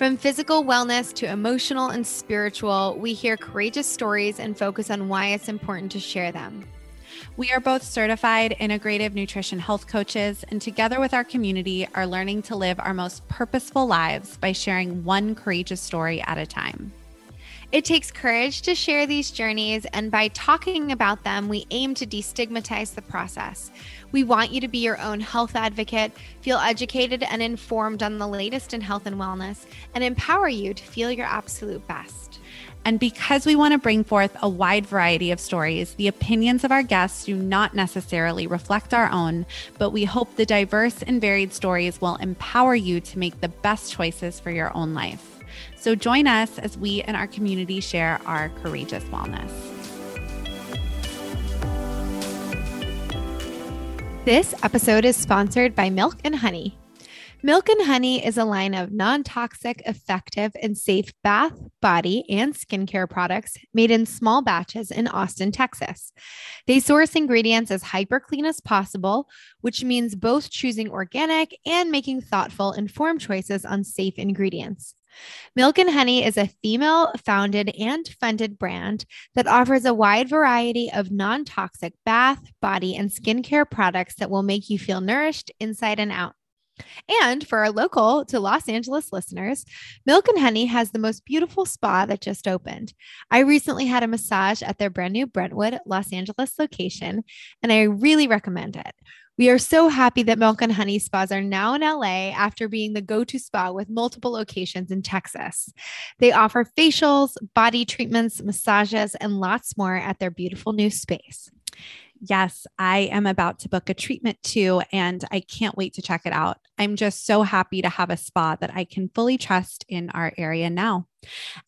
from physical wellness to emotional and spiritual, we hear courageous stories and focus on why it's important to share them. We are both certified integrative nutrition health coaches, and together with our community, are learning to live our most purposeful lives by sharing one courageous story at a time. It takes courage to share these journeys, and by talking about them, we aim to destigmatize the process. We want you to be your own health advocate, feel educated and informed on the latest in health and wellness, and empower you to feel your absolute best. And because we want to bring forth a wide variety of stories, the opinions of our guests do not necessarily reflect our own, but we hope the diverse and varied stories will empower you to make the best choices for your own life. So join us as we and our community share our courageous wellness. This episode is sponsored by Milk and Honey. Milk and Honey is a line of non toxic, effective, and safe bath, body, and skincare products made in small batches in Austin, Texas. They source ingredients as hyper clean as possible, which means both choosing organic and making thoughtful, informed choices on safe ingredients. Milk and Honey is a female founded and funded brand that offers a wide variety of non toxic bath, body, and skincare products that will make you feel nourished inside and out. And for our local to Los Angeles listeners, Milk and Honey has the most beautiful spa that just opened. I recently had a massage at their brand new Brentwood, Los Angeles location, and I really recommend it. We are so happy that Milk and Honey spas are now in LA after being the go to spa with multiple locations in Texas. They offer facials, body treatments, massages, and lots more at their beautiful new space. Yes, I am about to book a treatment too, and I can't wait to check it out. I'm just so happy to have a spa that I can fully trust in our area now.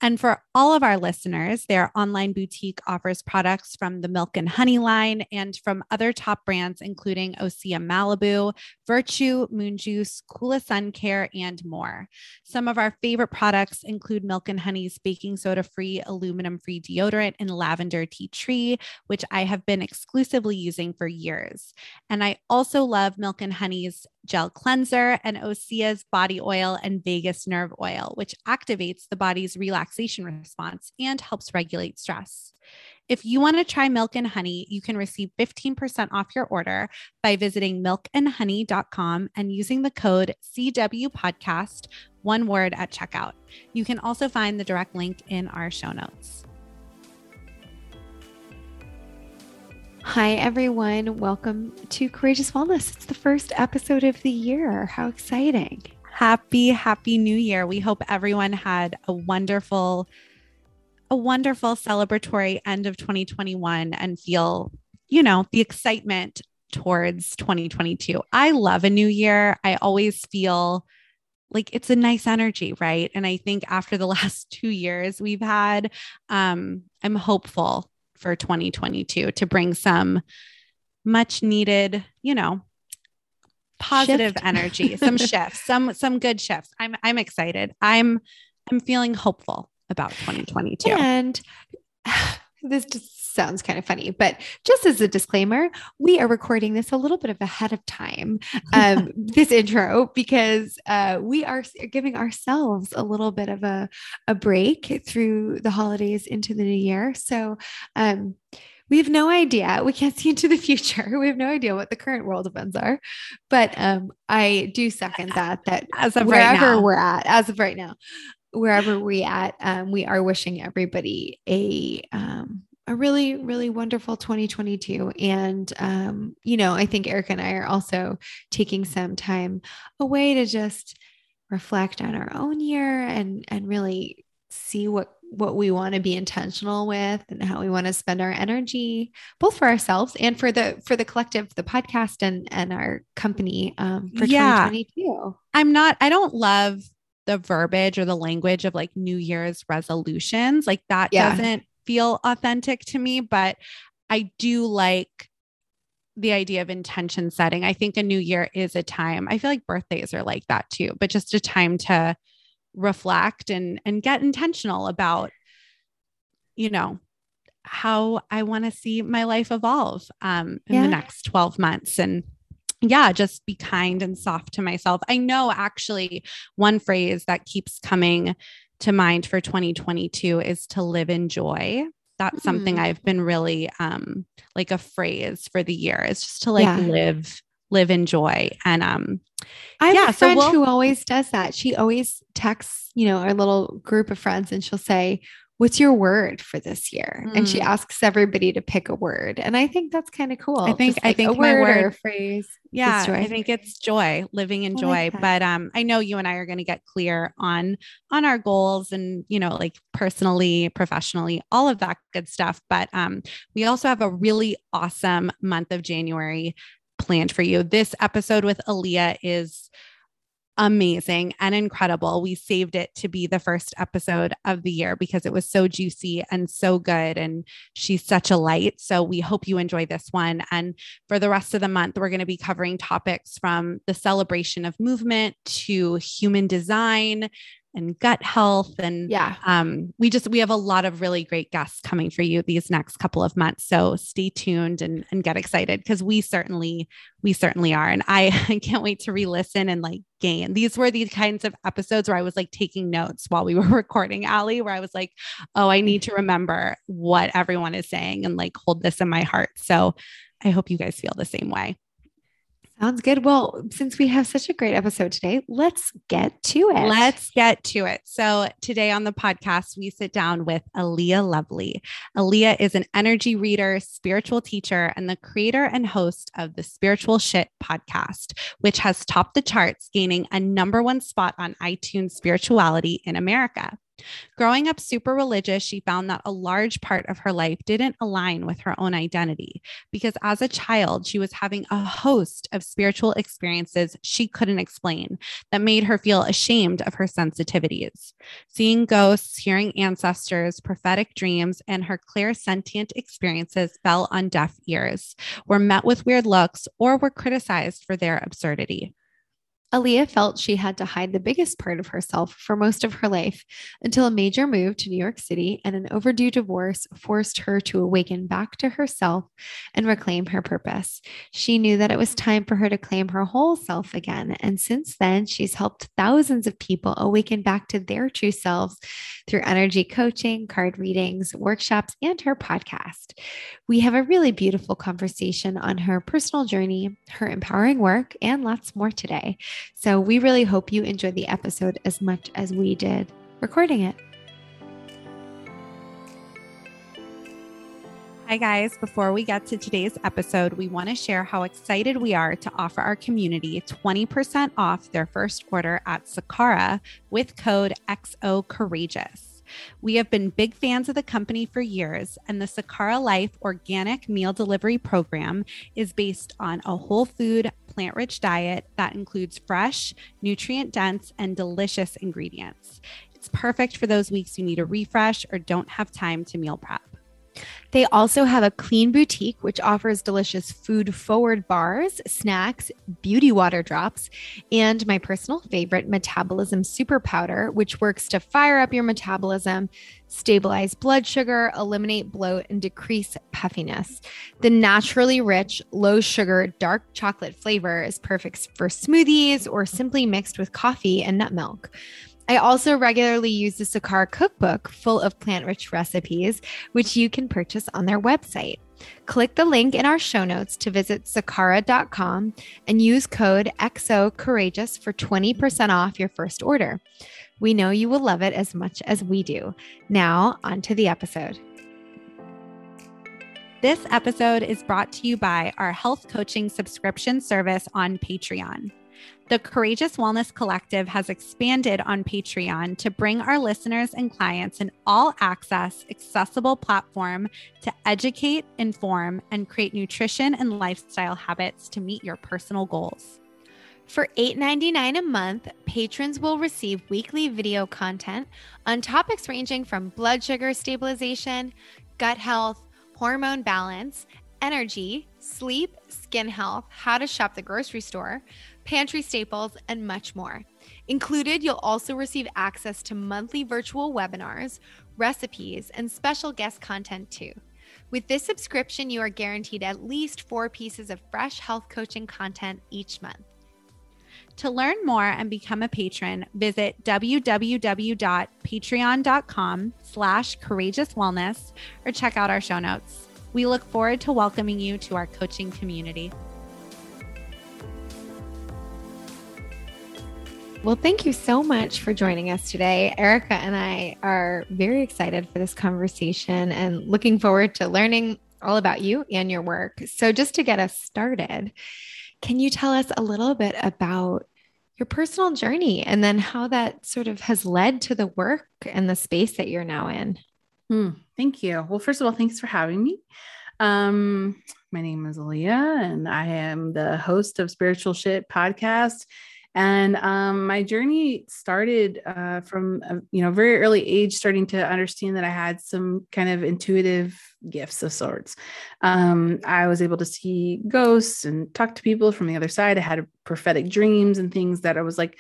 And for all of our listeners, their online boutique offers products from the Milk and Honey line and from other top brands, including Osea Malibu, Virtue, Moon Juice, Kula Sun Care, and more. Some of our favorite products include Milk and Honey's baking soda free, aluminum free deodorant and lavender tea tree, which I have been exclusively using for years. And I also love Milk and Honey's gel cleanser and Osea's body oil and vagus nerve oil, which activates the body's relaxation response and helps regulate stress. If you want to try milk and honey, you can receive 15% off your order by visiting milkandhoney.com and using the code CW podcast, one word at checkout. You can also find the direct link in our show notes. Hi, everyone. Welcome to Courageous Wellness. It's the first episode of the year. How exciting! Happy, happy new year. We hope everyone had a wonderful, a wonderful celebratory end of 2021 and feel, you know, the excitement towards 2022. I love a new year. I always feel like it's a nice energy, right? And I think after the last two years we've had, um, I'm hopeful for 2022 to bring some much needed, you know, positive Shift. energy, some shifts, some some good shifts. I'm I'm excited. I'm I'm feeling hopeful about 2022. And this just sounds kind of funny, but just as a disclaimer, we are recording this a little bit of ahead of time, um, this intro, because uh, we are giving ourselves a little bit of a, a break through the holidays into the new year. So, um, we have no idea. We can't see into the future. We have no idea what the current world events are. But um, I do second that. That as of wherever right we're at, as of right now, wherever we at, um, we are wishing everybody a um, a really really wonderful 2022 and um, you know i think erica and i are also taking some time away to just reflect on our own year and and really see what what we want to be intentional with and how we want to spend our energy both for ourselves and for the for the collective the podcast and and our company um for yeah. 2022 i'm not i don't love the verbiage or the language of like New Year's resolutions. Like that Yeah. doesn't feel authentic to me, but I do like the idea of intention setting. I think a new year is a time. I feel like birthdays are like that too, but just a time to reflect and and get intentional about you know how I want to see my life evolve um in Yeah. the next 12 months and yeah, just be kind and soft to myself. I know actually one phrase that keeps coming to mind for 2022 is to live in joy. That's something Hmm. I've been really um like a phrase for the year is just to like Yeah. live live in joy and um I have Yeah, a so friend we'll- who always does that. She always texts, you know, our little group of friends and she'll say, What's your word for this year? And she Mm. asks everybody to pick a word. And I think that's kind of cool. I think- Just I think a my word, or a phrase. yeah i think it's joy living in I joy like but um i know you and i are going to get clear on on our goals and you know like personally professionally all of that good stuff but um we also have a really awesome month of january planned for you this episode with aaliyah is amazing and incredible. We saved it to be the first episode of the year because it was so juicy and so good. And she's such a light. So we hope you enjoy this one. And for the rest of the month, we're going to be covering topics from the celebration of movement to human design and gut health and Yeah. um, we just we have a lot of really great guests coming for you these next couple of months so stay tuned and, and get excited because we certainly we certainly are and I, I can't wait to re-listen and like gain. These were these kinds of episodes where i was like taking notes while we were recording Allie where i was like oh i need to remember what everyone is saying and like hold this in my heart. So i hope you guys feel the same way Sounds good. Well, since we have such a great episode today, let's get to it. Let's get to it. So, today on the podcast, we sit down with Aaliyah Lovely. Aaliyah is an energy reader, spiritual teacher, and the creator and host of the Spiritual Shit podcast, which has topped the charts, gaining a number one spot on iTunes Spirituality in America. Growing up super religious, she found that a large part of her life didn't align with her own identity because as a child, she was having a host of spiritual experiences she couldn't explain that made her feel ashamed of her sensitivities. Seeing ghosts, hearing ancestors, prophetic dreams, and her clairsentient experiences fell on deaf ears, were met with weird looks, or were criticized for their absurdity. Aaliyah felt she had to hide the biggest part of herself for most of her life until a major move to New York City and an overdue divorce forced her to awaken back to herself and reclaim her purpose. She knew that it was time for her to claim her whole self again. And since then, she's helped thousands of people awaken back to their true selves through energy coaching, card readings, workshops, and her podcast. We have a really beautiful conversation on her personal journey, her empowering work, and lots more today. So we really hope you enjoyed the episode as much as we did recording it. Hi, guys. Before we get to today's episode, we want to share how excited we are to offer our community 20% off their first order at Sakara with code XO Courageous. We have been big fans of the company for years, and the Sakara Life organic meal delivery program is based on a whole food, plant rich diet that includes fresh, nutrient dense, and delicious ingredients. It's perfect for those weeks you need a refresh or don't have time to meal prep. They also have a clean boutique, which offers delicious food forward bars, snacks, beauty water drops, and my personal favorite, Metabolism Super Powder, which works to fire up your metabolism, stabilize blood sugar, eliminate bloat, and decrease puffiness. The naturally rich, low sugar, dark chocolate flavor is perfect for smoothies or simply mixed with coffee and nut milk. I also regularly use the Sakara cookbook full of plant rich recipes, which you can purchase on their website. Click the link in our show notes to visit sakara.com and use code XO Courageous for 20% off your first order. We know you will love it as much as we do. Now, on to the episode. This episode is brought to you by our health coaching subscription service on Patreon. The Courageous Wellness Collective has expanded on Patreon to bring our listeners and clients an all access, accessible platform to educate, inform, and create nutrition and lifestyle habits to meet your personal goals. For $8.99 a month, patrons will receive weekly video content on topics ranging from blood sugar stabilization, gut health, hormone balance, energy, sleep, skin health, how to shop the grocery store, pantry staples, and much more. Included, you'll also receive access to monthly virtual webinars, recipes, and special guest content too. With this subscription, you are guaranteed at least four pieces of fresh health coaching content each month. To learn more and become a patron, visit www.patreon.com slash courageous wellness or check out our show notes. We look forward to welcoming you to our coaching community. Well, thank you so much for joining us today. Erica and I are very excited for this conversation and looking forward to learning all about you and your work. So, just to get us started, can you tell us a little bit about your personal journey and then how that sort of has led to the work and the space that you're now in? Hmm, thank you. Well, first of all, thanks for having me. Um, my name is Aaliyah, and I am the host of Spiritual Shit podcast and um, my journey started uh, from a, you know very early age, starting to understand that I had some kind of intuitive gifts of sorts. Um, I was able to see ghosts and talk to people from the other side. I had prophetic dreams and things that I was like,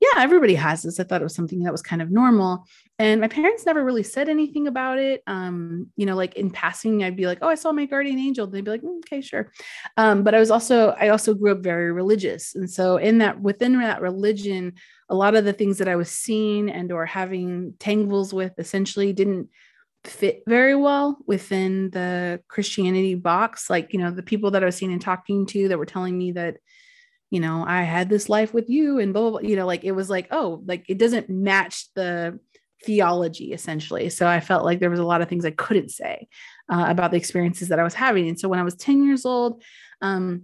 yeah, everybody has this. I thought it was something that was kind of normal. And my parents never really said anything about it. Um, you know, like in passing, I'd be like, oh, I saw my guardian angel. They'd be like, mm, okay, sure. Um, but I was also, I also grew up very religious. And so in that, within that religion, a lot of the things that I was seeing and or having tangles with essentially didn't fit very well within the Christianity box. Like, you know, the people that I was seeing and talking to that were telling me that you know, I had this life with you and blah, blah, blah, you know, like it was like, oh, like it doesn't match the theology essentially. So I felt like there was a lot of things I couldn't say uh, about the experiences that I was having. And so when I was 10 years old, um,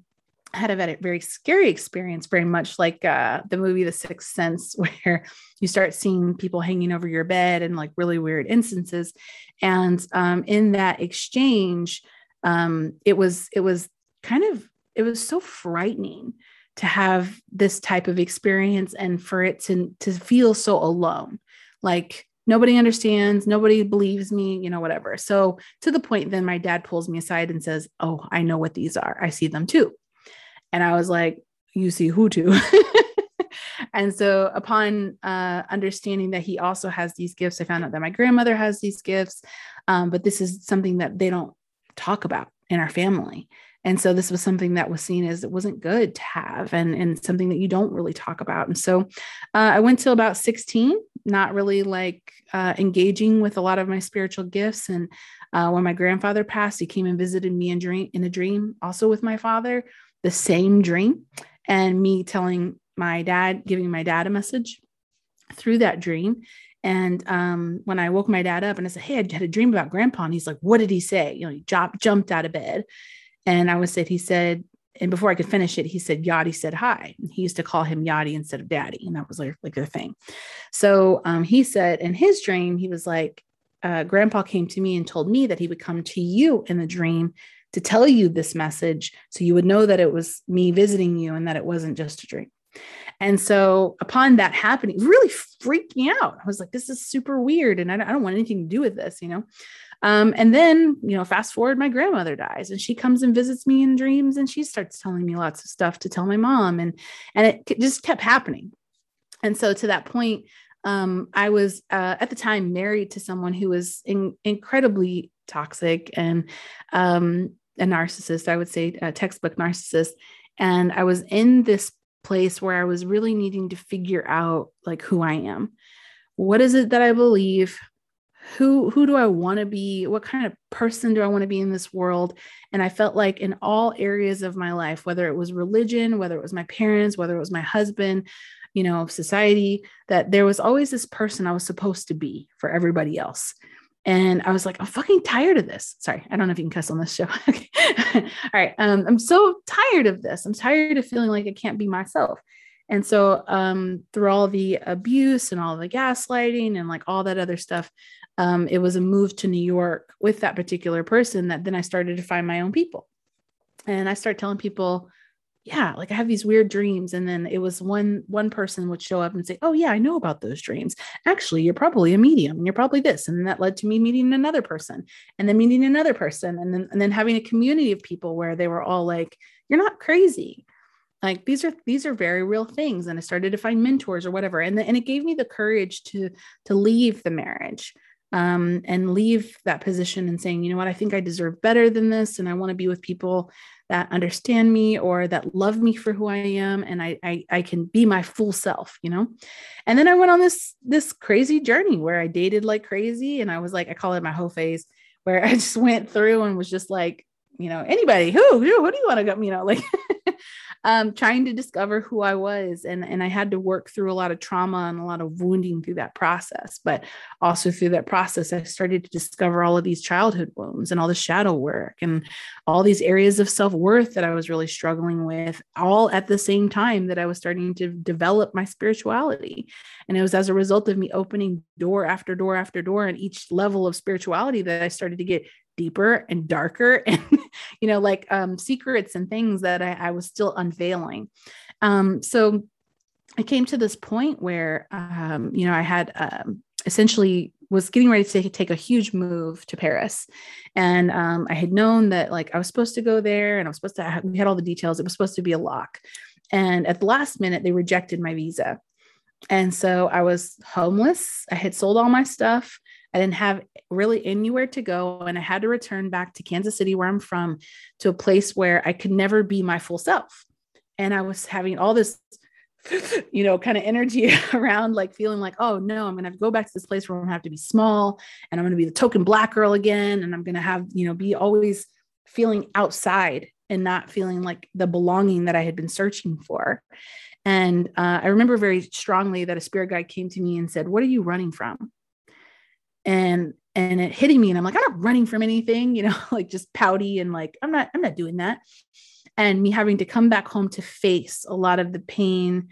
I had a very, scary experience, very much like uh, the movie The Sixth Sense, where you start seeing people hanging over your bed and like really weird instances. And um, in that exchange, um, it was it was kind of it was so frightening to have this type of experience and for it to to feel so alone. Like nobody understands nobody believes me you know whatever. So to the point then my dad pulls me aside and says oh i know what these are. I see them too. And i was like you see who too and so upon uh, understanding that he also has these gifts i found out that my grandmother has these gifts um, but this is something that they don't talk about in our family and so this was something that was seen as it wasn't good to have and, and something that you don't really talk about. And so uh, I went till about 16, not really like uh, engaging with a lot of my spiritual gifts. And uh, when my grandfather passed, he came and visited me in, dream, in a dream, also with my father, the same dream. And me telling my dad, giving my dad a message through that dream. And um, when I woke my dad up and I said, Hey, I had a dream about grandpa. And he's like, What did he say? You know, he jumped, jumped out of bed and I was said, he said, and before I could finish it, he said, Yadi said hi. He used to call him Yadi instead of daddy. And that was like, like the thing. So um, he said in his dream, he was like, uh, Grandpa came to me and told me that he would come to you in the dream to tell you this message so you would know that it was me visiting you and that it wasn't just a dream. And so upon that happening, really freaked me out. I was like, this is super weird. And I don't, I don't want anything to do with this, you know? Um, and then, you know, fast forward, my grandmother dies and she comes and visits me in dreams and she starts telling me lots of stuff to tell my mom. And, and it just kept happening. And so to that point, um, I was uh, at the time married to someone who was in, incredibly toxic and um, a narcissist, I would say, a textbook narcissist. And I was in this place where I was really needing to figure out like who I am. What is it that I believe? Who who do i want to be? What kind of person do i want to be in this world? And i felt like in all areas of my life whether it was religion whether it was my parents whether it was my husband you know society that there was always this person i was supposed to be for everybody else. And i was like i'm fucking tired of this. Sorry i don't know if you can cuss on this show. All right um, i'm so tired of this. I'm tired of feeling like i can't be myself. And so um, through all the abuse and all the gaslighting and like all that other stuff um, it was a move to New York with that particular person that then I started to find my own people. And I start telling people, yeah, like I have these weird dreams. And then it was one one person would show up and say, Oh, yeah, I know about those dreams. Actually, you're probably a medium and you're probably this. And that led to me meeting another person and then meeting another person and then and then having a community of people where they were all like, You're not crazy. Like these are these are very real things. And I started to find mentors or whatever. And, the, and it gave me the courage to to leave the marriage um, and leave that position and saying, you know what, I think I deserve better than this. And I want to be with people that understand me or that love me for who I am. And I, I, I can be my full self, you know? And then I went on this, this crazy journey where I dated like crazy. And I was like, I call it my whole phase where I just went through and was just like, you know, anybody who, who, who do you want to go, you know, like um, trying to discover who I was. And, and I had to work through a lot of trauma and a lot of wounding through that process. But also through that process, I started to discover all of these childhood wounds and all the shadow work and all these areas of self worth that I was really struggling with, all at the same time that I was starting to develop my spirituality. And it was as a result of me opening door after door after door and each level of spirituality that I started to get deeper and darker and you know like um, secrets and things that I, I was still unveiling. Um, so i came to this point where um, you know i had um, essentially was getting ready to take, take, a huge move to paris. And um, i had known that like i was supposed to go there and i was supposed to we had all the details. It was supposed to be a lock. And at the last minute they rejected my visa. And so i was homeless. I had sold all my stuff I didn't have really anywhere to go. And I had to return back to Kansas City, where I'm from, to a place where I could never be my full self. And I was having all this, you know, kind of energy around like feeling like, oh no, I'm going to have to go back to this place where I'm going to have to be small and I'm going to be the token black girl again. And I'm going to have, you know, be always feeling outside and not feeling like the belonging that I had been searching for. And uh, I remember very strongly that a spirit guide came to me and said, What are you running from? And and it hitting me and i'm like i'm not running from anything you know like just pouty and like i'm not i'm not doing that. And me having to come back home to face a lot of the pain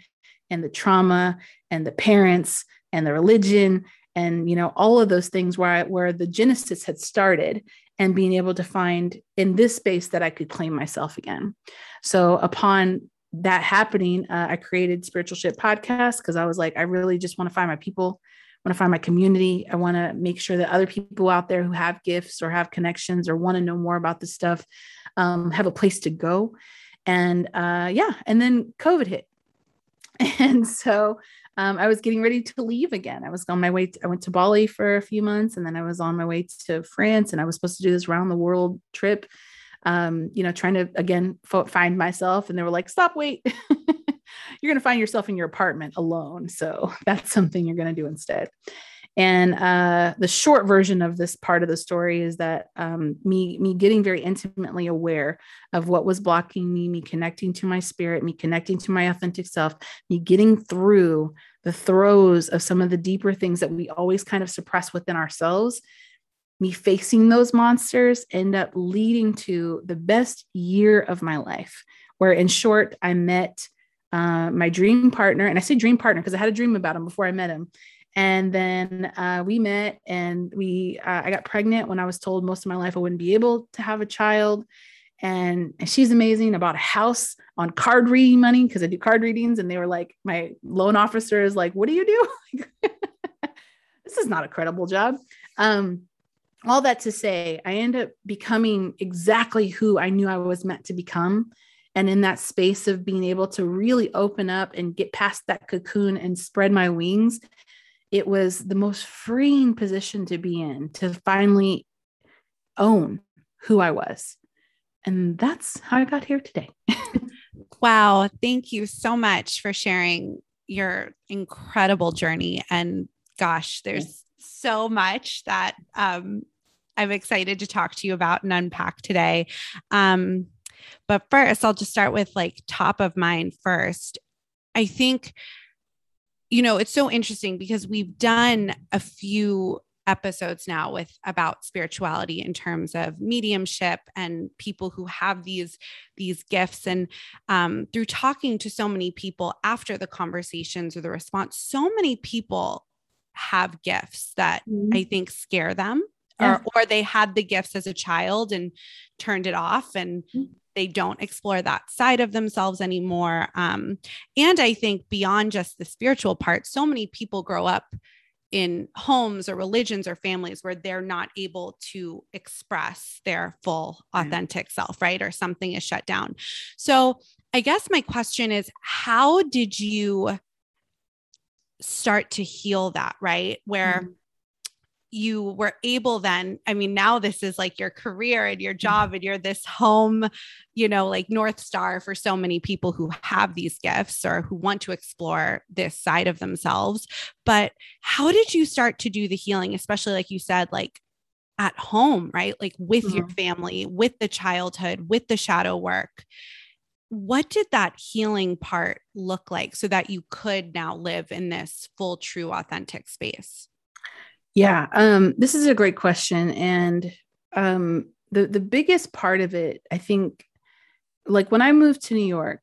and the trauma and the parents and the religion and you know all of those things where I, where the genesis had started and being able to find in this space that i could claim myself again. So upon that happening uh, i created spiritual shit podcast because i was like i really just want to find my people want to find my community. I want to make sure that other people out there who have gifts or have connections or want to know more about this stuff um, have a place to go. And uh, yeah, and then COVID hit. And so um, I was getting ready to leave again. I was on my way. To, I went to Bali for a few months, and then I was on my way to France, and I was supposed to do this round the world trip. Um, you know, trying to again find myself, and they were like, "Stop, wait." you're going to find yourself in your apartment alone. So that's something you're going to do instead. And uh, the short version of this part of the story is that um, me me getting very intimately aware of what was blocking me, me connecting to my spirit, me connecting to my authentic self, me getting through the throes of some of the deeper things that we always kind of suppress within ourselves. Me facing those monsters end up leading to the best year of my life, where in short, I met uh, my dream partner, and I say dream partner because I had a dream about him before I met him. And then uh, we met, and we uh, I got pregnant when I was told most of my life I wouldn't be able to have a child. And, and she's amazing. I bought a house on card reading money because I do card readings, and they were like, my loan officer is like, "What do you do?" this is not a credible job. Um, all that to say, I end up becoming exactly who I knew I was meant to become and in that space of being able to really open up and get past that cocoon and spread my wings it was the most freeing position to be in to finally own who i was. And that's how i got here today. Wow. Thank you so much for sharing your incredible journey. And gosh there's so much that um, i'm excited to talk to you about and unpack today. Um, but first, I'll just start with like top of mind first. I think, you know, it's so interesting because we've done a few episodes now with about spirituality in terms of mediumship and people who have these these gifts and um, through talking to so many people after the conversations or the response so many people have gifts that mm-hmm. i think scare them yeah. or, or they had the gifts as a child and turned it off and mm-hmm they don't explore that side of themselves anymore um, and i think beyond just the spiritual part so many people grow up in homes or religions or families where they're not able to express their full authentic right. self right or something is shut down so i guess my question is how did you start to heal that right where mm-hmm you were able then i mean now this is like your career and your mm-hmm. job and you're this home you know like north star for so many people who have these gifts or who want to explore this side of themselves but how did you start to do the healing especially like you said like at home right like with mm-hmm. your family with the childhood with the shadow work what did that healing part look like so that you could now live in this full true authentic space yeah, um, this is a great question, and um, the the biggest part of it, I think, like when I moved to New York,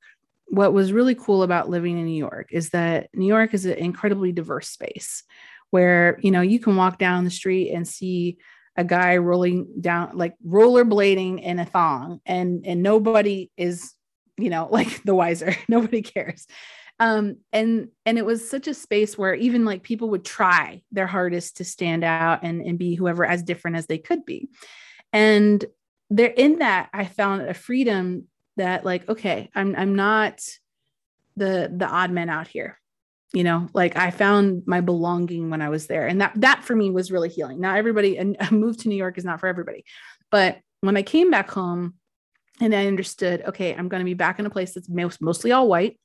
what was really cool about living in New York is that New York is an incredibly diverse space, where you know you can walk down the street and see a guy rolling down like rollerblading in a thong, and and nobody is you know like the wiser, nobody cares um and and it was such a space where even like people would try their hardest to stand out and and be whoever as different as they could be. And there in that i found a freedom that like okay i'm i'm not the the odd man out here. You know like i found my belonging when i was there. And that that for me was really healing. Now everybody and a move to new york is not for everybody. But when i came back home and i understood okay i'm going to be back in a place that's most, mostly all white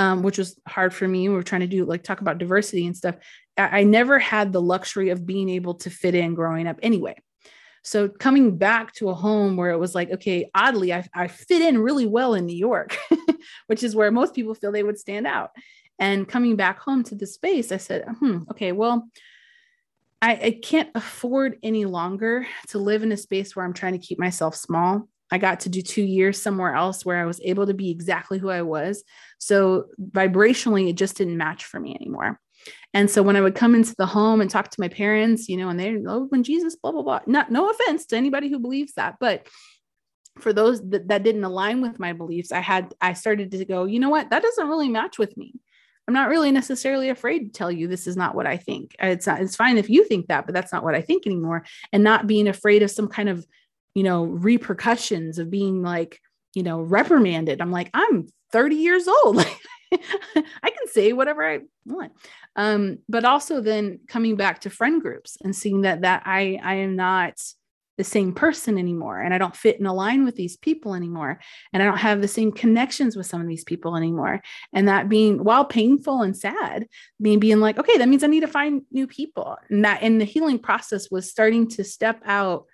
um, which was hard for me. We were trying to do like talk about diversity and stuff. I, I never had the luxury of being able to fit in growing up anyway. So coming back to a home where it was like, okay, oddly, I, I fit in really well in New York, which is where most people feel they would stand out. And coming back home to the space, I said, hmm, okay, well, I, I can't afford any longer to live in a space where I'm trying to keep myself small. I got to do two years somewhere else where I was able to be exactly who I was. So vibrationally, it just didn't match for me anymore. And so when I would come into the home and talk to my parents, you know, and they, oh, when Jesus, blah, blah, blah. Not, no offense to anybody who believes that, but for those that, that didn't align with my beliefs, I had, I started to go, you know what, that doesn't really match with me. I'm not really necessarily afraid to tell you this is not what I think. It's not, it's fine if you think that, but that's not what I think anymore. And not being afraid of some kind of you know, repercussions of being like, you know, reprimanded. I'm like, I'm 30 years old. I can say whatever I want. Um, but also then coming back to friend groups and seeing that that I I am not the same person anymore and I don't fit in a line with these people anymore and I don't have the same connections with some of these people anymore and that being while painful and sad me being like okay that means I need to find new people and that in the healing process was starting to step out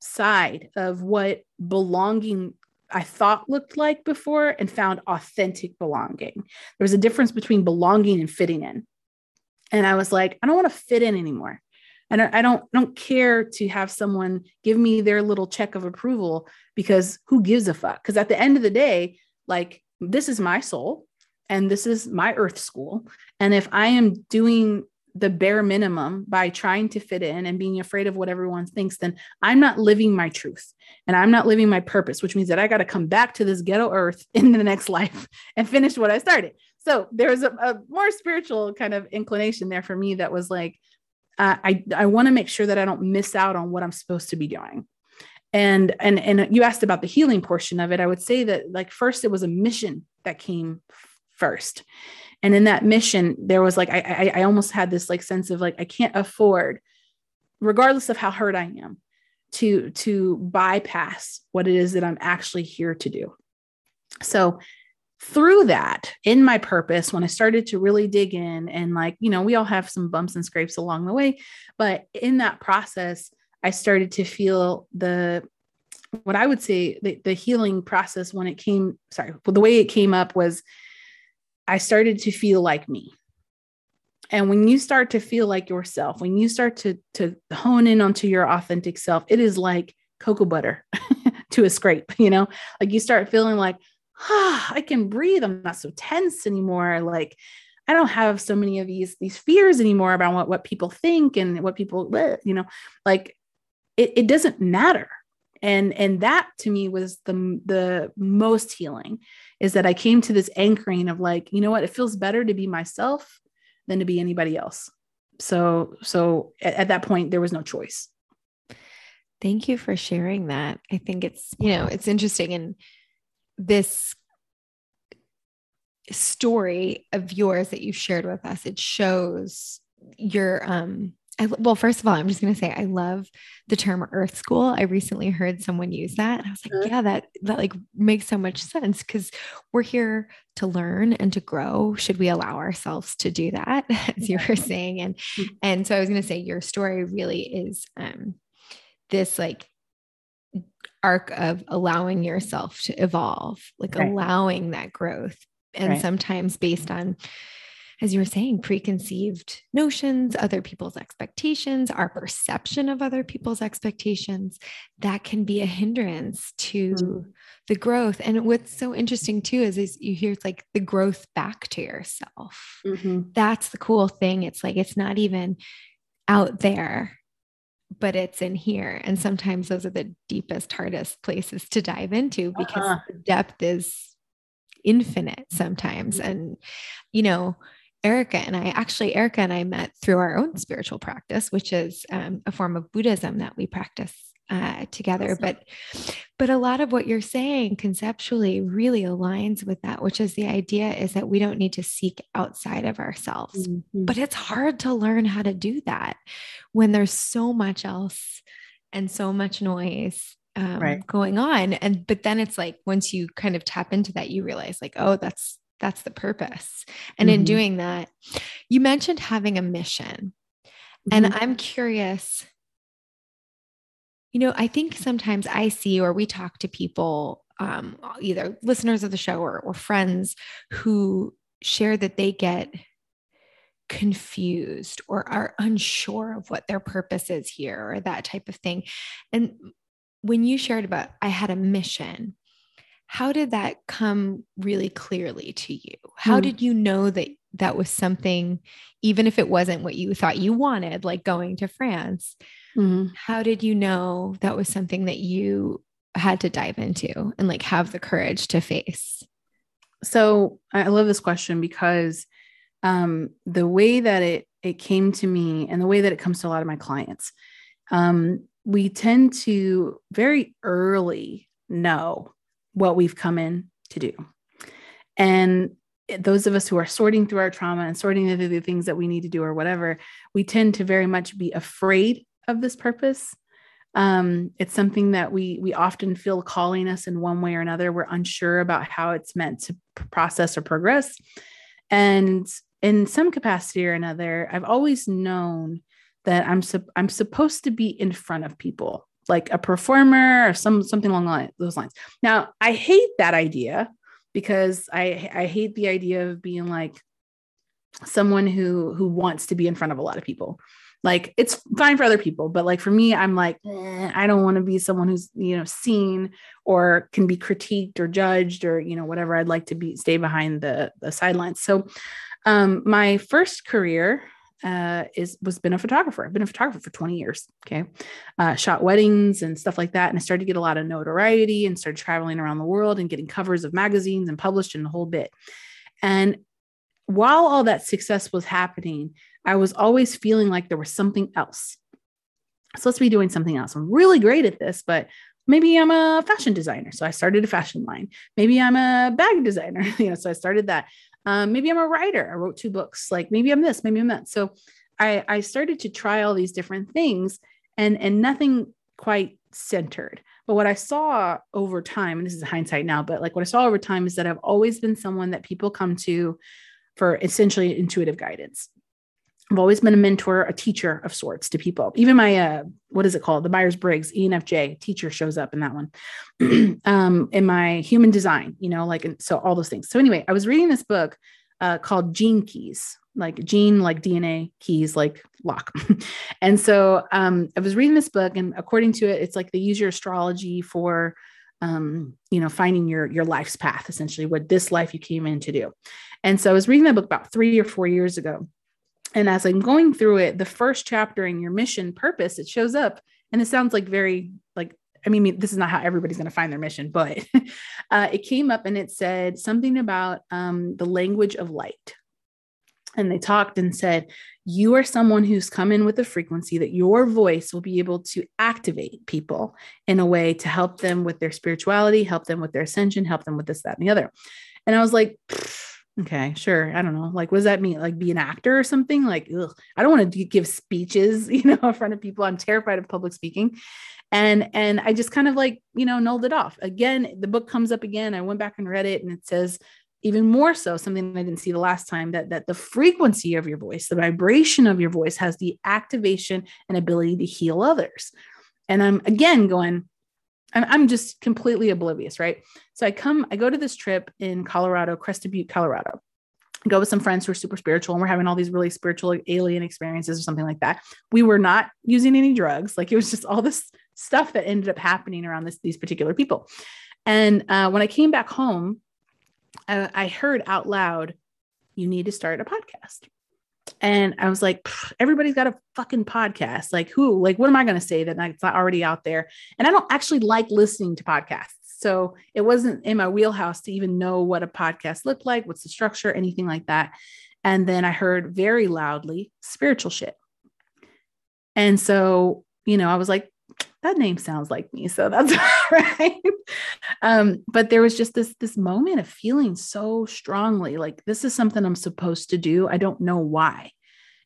side of what belonging I thought looked like before and found authentic belonging. There was a difference between belonging and fitting in. And I was like, I don't want to fit in anymore. And I don't, I don't care to have someone give me their little check of approval because who gives a fuck? Because at the end of the day, like this is my soul and this is my earth school. And if I am doing the bare minimum by trying to fit in and being afraid of what everyone thinks, then I'm not living my truth and I'm not living my purpose, which means that I got to come back to this ghetto earth in the next life and finish what I started. So there was a, a more spiritual kind of inclination there for me that was like, uh, I, I want to make sure that I don't miss out on what I'm supposed to be doing. And, and, and you asked about the healing portion of it. I would say that like first it was a mission that came first and in that mission there was like I, I i almost had this like sense of like i can't afford regardless of how hurt i am to to bypass what it is that i'm actually here to do. So through that in my purpose when i started to really dig in and like you know we all have some bumps and scrapes along the way but in that process i started to feel the what i would say the, the healing process when it came sorry well, the way it came up was I started to feel like me. And when you start to feel like yourself, when you start to, to hone in onto your authentic self, it is like cocoa butter to a scrape, you know, like you start feeling like, ah, I can breathe. I'm not so tense anymore. Like, I don't have so many of these these fears anymore about what, what people think and what people, you know, like it, it doesn't matter and and that to me was the the most healing is that i came to this anchoring of like you know what? It feels better to be myself than to be anybody else. So so at, at that point there was no choice. Thank you for sharing that. I think it's you know it's interesting and this story of yours that you shared with us. It shows your um I, well, first of all, I'm just going to say I love the term earth school. I recently heard someone use that and I was like, yeah, that that like makes so much sense cuz we're here to learn and to grow. Should we allow ourselves to do that as you were saying and mm-hmm. and so I was going to say your story really is um this like arc of allowing yourself to evolve, like right. allowing that growth and right. sometimes based on as you were saying, preconceived notions, other people's expectations, our perception of other people's expectations, that can be a hindrance to mm-hmm. the growth. And what's so interesting too is, is you hear it's like the growth back to yourself. Mm-hmm. That's the cool thing. It's like it's not even out there, but it's in here. And sometimes those are the deepest, hardest places to dive into because uh-huh. the depth is infinite sometimes. Mm-hmm. And, you know, Erica and I actually, Erica and I met through our own spiritual practice, which is um, a form of Buddhism that we practice uh, together. Awesome. But, but a lot of what you're saying conceptually really aligns with that, which is the idea is that we don't need to seek outside of ourselves. Mm-hmm. But it's hard to learn how to do that when there's so much else and so much noise um, right. going on. And but then it's like once you kind of tap into that, you realize like, oh, that's that's the purpose. And mm-hmm. in doing that, you mentioned having a mission. Mm-hmm. And I'm curious, you know, I think sometimes I see or we talk to people, um, either listeners of the show or, or friends who share that they get confused or are unsure of what their purpose is here or that type of thing. And when you shared about, I had a mission, how did that come really clearly to you? How mm. did you know that that was something, even if it wasn't what you thought you wanted, like going to France? Mm. How did you know that was something that you had to dive into and like have the courage to face? So I love this question because um, the way that it it came to me and the way that it comes to a lot of my clients, um, we tend to very early know what we've come in to do. And those of us who are sorting through our trauma and sorting through the things that we need to do or whatever, we tend to very much be afraid of this purpose. Um, it's something that we we often feel calling us in one way or another. We're unsure about how it's meant to process or progress. And in some capacity or another, I've always known that I'm su- I'm supposed to be in front of people like a performer or some something along those lines. Now, I hate that idea because I I hate the idea of being like someone who who wants to be in front of a lot of people. Like it's fine for other people, but like for me, I'm like eh, I don't want to be someone who's you know seen or can be critiqued or judged or you know whatever. I'd like to be stay behind the the sidelines. So, um, my first career uh, is was been a photographer. I've been a photographer for 20 years. Okay, uh, shot weddings and stuff like that, and I started to get a lot of notoriety and started traveling around the world and getting covers of magazines and published in the whole bit. And while all that success was happening, I was always feeling like there was something else. So let's be doing something else. I'm really great at this, but maybe I'm a fashion designer. So I started a fashion line. Maybe I'm a bag designer, you know, so I started that. Um, maybe I'm a writer. I wrote two books. Like maybe I'm this, maybe I'm that. So I, I started to try all these different things and, and nothing quite centered. But what I saw over time, and this is hindsight now, but like what I saw over time is that I've always been someone that people come to for essentially intuitive guidance. I've always been a mentor, a teacher of sorts to people. Even my uh, what is it called? The Myers Briggs ENFJ teacher shows up in that one. um, in my human design, you know, like and so all those things. So anyway, I was reading this book uh, called Gene Keys, like gene, like DNA keys, like lock. and so um, I was reading this book, and according to it, it's like they use your astrology for um, you know, finding your your life's path, essentially, what this life you came in to do. And so I was reading that book about three or four years ago and as I'm going through it, the first chapter in your mission purpose, it shows up and it sounds like very like I mean, this is not how everybody's going to find their mission, but uh, it came up and it said something about um, the language of light. And they talked and said, You are someone who's come in with a frequency that your voice will be able to activate people in a way to help them with their spirituality, help them with their ascension, help them with this, that, and the other. And I was like, okay, sure. I don't know. Like, what does that mean? Like, be an actor or something? Like, ugh, I don't want to give speeches, you know, in front of people. I'm terrified of public speaking and and i just kind of like you know nulled it off again the book comes up again i went back and read it and it says even more so something i didn't see the last time that that the frequency of your voice the vibration of your voice has the activation and ability to heal others and i'm again going I'm just completely oblivious, right? So I come, I go to this trip in Colorado, Crested Butte, Colorado go with some friends who are super spiritual and we're having all these really spiritual alien experiences or something like that. We were not using any drugs. Like it was just all this stuff that ended up happening around this, these particular people. And uh, when I came back home, uh, I heard out loud, you need to start a podcast. And I was like, everybody's got a fucking podcast. Like, who, like, what am I going to say that it's not already out there? And I don't actually like listening to podcasts. So it wasn't in my wheelhouse to even know what a podcast looked like, what's the structure, anything like that. And then I heard very loudly spiritual shit. And so, you know, I was like, that name sounds like me. So that's right. Um, but there was just this this moment of feeling so strongly like this is something I'm supposed to do. I don't know why.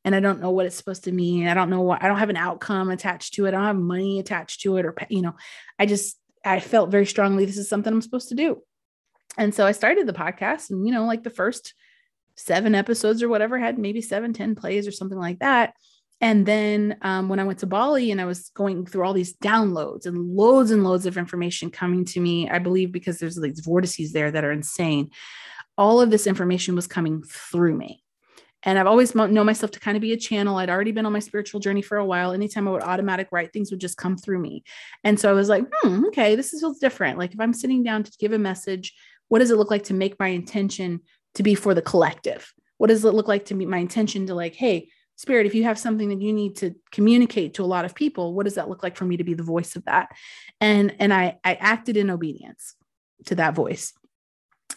And I don't know what it's supposed to mean. I don't know what I don't have an outcome attached to it. I don't have money attached to it, or you know, I just I felt very strongly this is something I'm supposed to do. And so I started the podcast, and you know, like the first seven episodes or whatever had maybe seven, ten plays or something like that. And then um, when I went to Bali and I was going through all these downloads and loads and loads of information coming to me, I believe because there's these vortices there that are insane. All of this information was coming through me. And I've always known myself to kind of be a channel. I'd already been on my spiritual journey for a while. Anytime I would automatic write, things would just come through me. And so I was like, hmm, okay, this feels different. Like if I'm sitting down to give a message, what does it look like to make my intention to be for the collective? What does it look like to meet my intention to like, hey, spirit, if you have something that you need to communicate to a lot of people, what does that look like for me to be the voice of that? And and I I acted in obedience to that voice.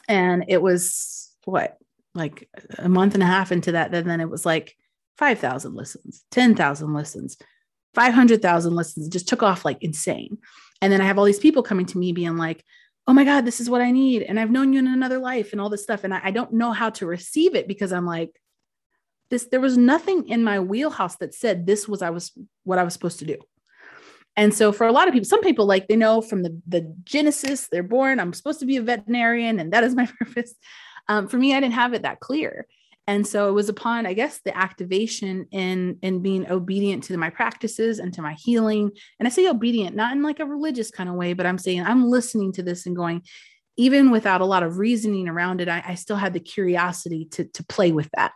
And it was what like a month and a half into that, then, then it was like 5,000 listens, 10,000 listens, 500,000 listens. It just took off like insane. And then I have all these people coming to me being like, oh my God, this is what I need. And I've known you in another life and all this stuff. And I, I don't know how to receive it because I'm like, this, there was nothing in my wheelhouse that said this was I was what I was supposed to do. And so for a lot of people, some people like they know from the, the Genesis, they're born, I'm supposed to be a veterinarian and that is my purpose. Um, for me, I didn't have it that clear. And so it was upon, I guess, the activation in in being obedient to my practices and to my healing. And I say obedient, not in like a religious kind of way, but I'm saying I'm listening to this and going, even without a lot of reasoning around it, I, I still had the curiosity to to play with that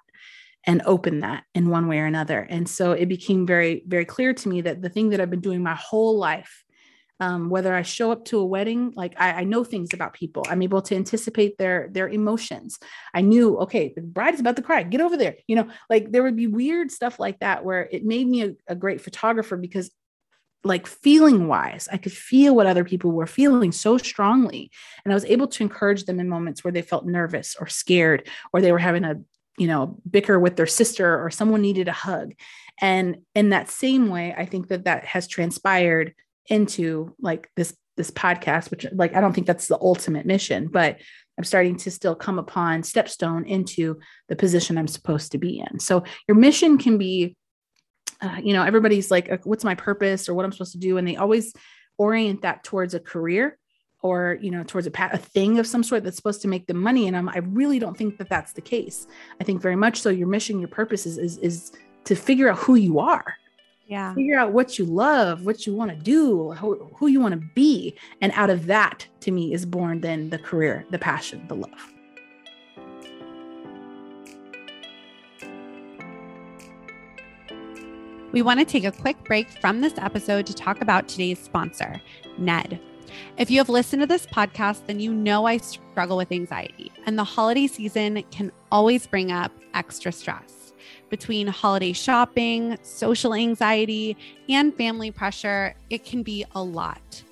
and open that in one way or another. And so it became very, very clear to me that the thing that I've been doing my whole life um, whether I show up to a wedding, like I, I, know things about people. I'm able to anticipate their their emotions. I knew, okay, the bride is about to cry. Get over there. You know, like there would be weird stuff like that where it made me a, a great photographer because like feeling wise, I could feel what other people were feeling so strongly. And I was able to encourage them in moments where they felt nervous or scared, or they were having a, you know, bicker with their sister or someone needed a hug. And in that same way, I think that that has transpired into like this this podcast which like i don't think that's the ultimate mission but i'm starting to still come upon stepstone into the position i'm supposed to be in. So your mission can be uh, you know everybody's like uh, what's my purpose or what i'm supposed to do? And they always orient that towards a career or you know towards a, a thing of some sort that's supposed to make them money and I'm, i really don't think that that's the case. I think very much so your mission your purpose is is, is to figure out who you are. Yeah. Figure out what you love what you want to do who, who you want to be and out of that to me is born then the career the passion the love. We want to take a quick break from this episode to talk about today's sponsor ned if you have listened to this podcast, then you know I struggle with anxiety, and the holiday season can always bring up extra stress between holiday shopping, social anxiety, and family pressure, it can be a lot.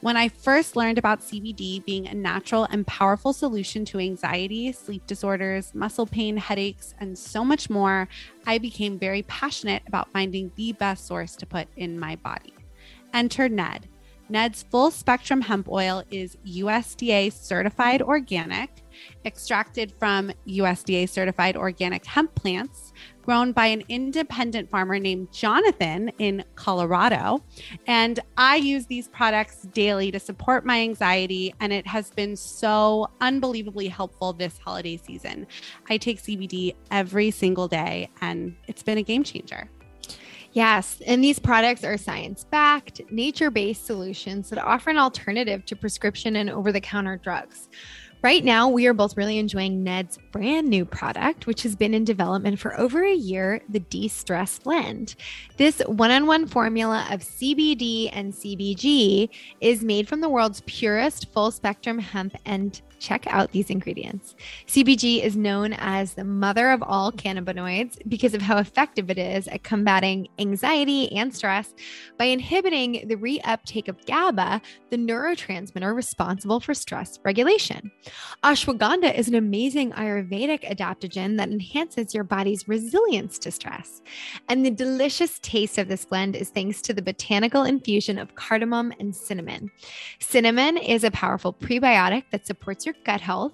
When I first learned about CBD being a natural and powerful solution to anxiety, sleep disorders, muscle pain, headaches, and so much more, I became very passionate about finding the best source to put in my body. Enter Ned. Ned's full spectrum hemp oil is USDA certified organic, extracted from USDA certified organic hemp plants grown by an independent farmer named Jonathan in Colorado. And I use these products daily to support my anxiety, and it has been so unbelievably helpful this holiday season. I take CBD every single day, and it's been a game changer. Yes, and these products are science backed, nature based solutions that offer an alternative to prescription and over the counter drugs. Right now, we are both really enjoying Ned's brand new product, which has been in development for over a year the De Stress Blend. This one on one formula of CBD and CBG is made from the world's purest full spectrum hemp and check out these ingredients. CBG is known as the mother of all cannabinoids because of how effective it is at combating anxiety and stress by inhibiting the reuptake of GABA, the neurotransmitter responsible for stress regulation. Ashwagandha is an amazing Ayurvedic adaptogen that enhances your body's resilience to stress. And the delicious taste of this blend is thanks to the botanical infusion of cardamom and cinnamon. Cinnamon is a powerful prebiotic that supports your gut health,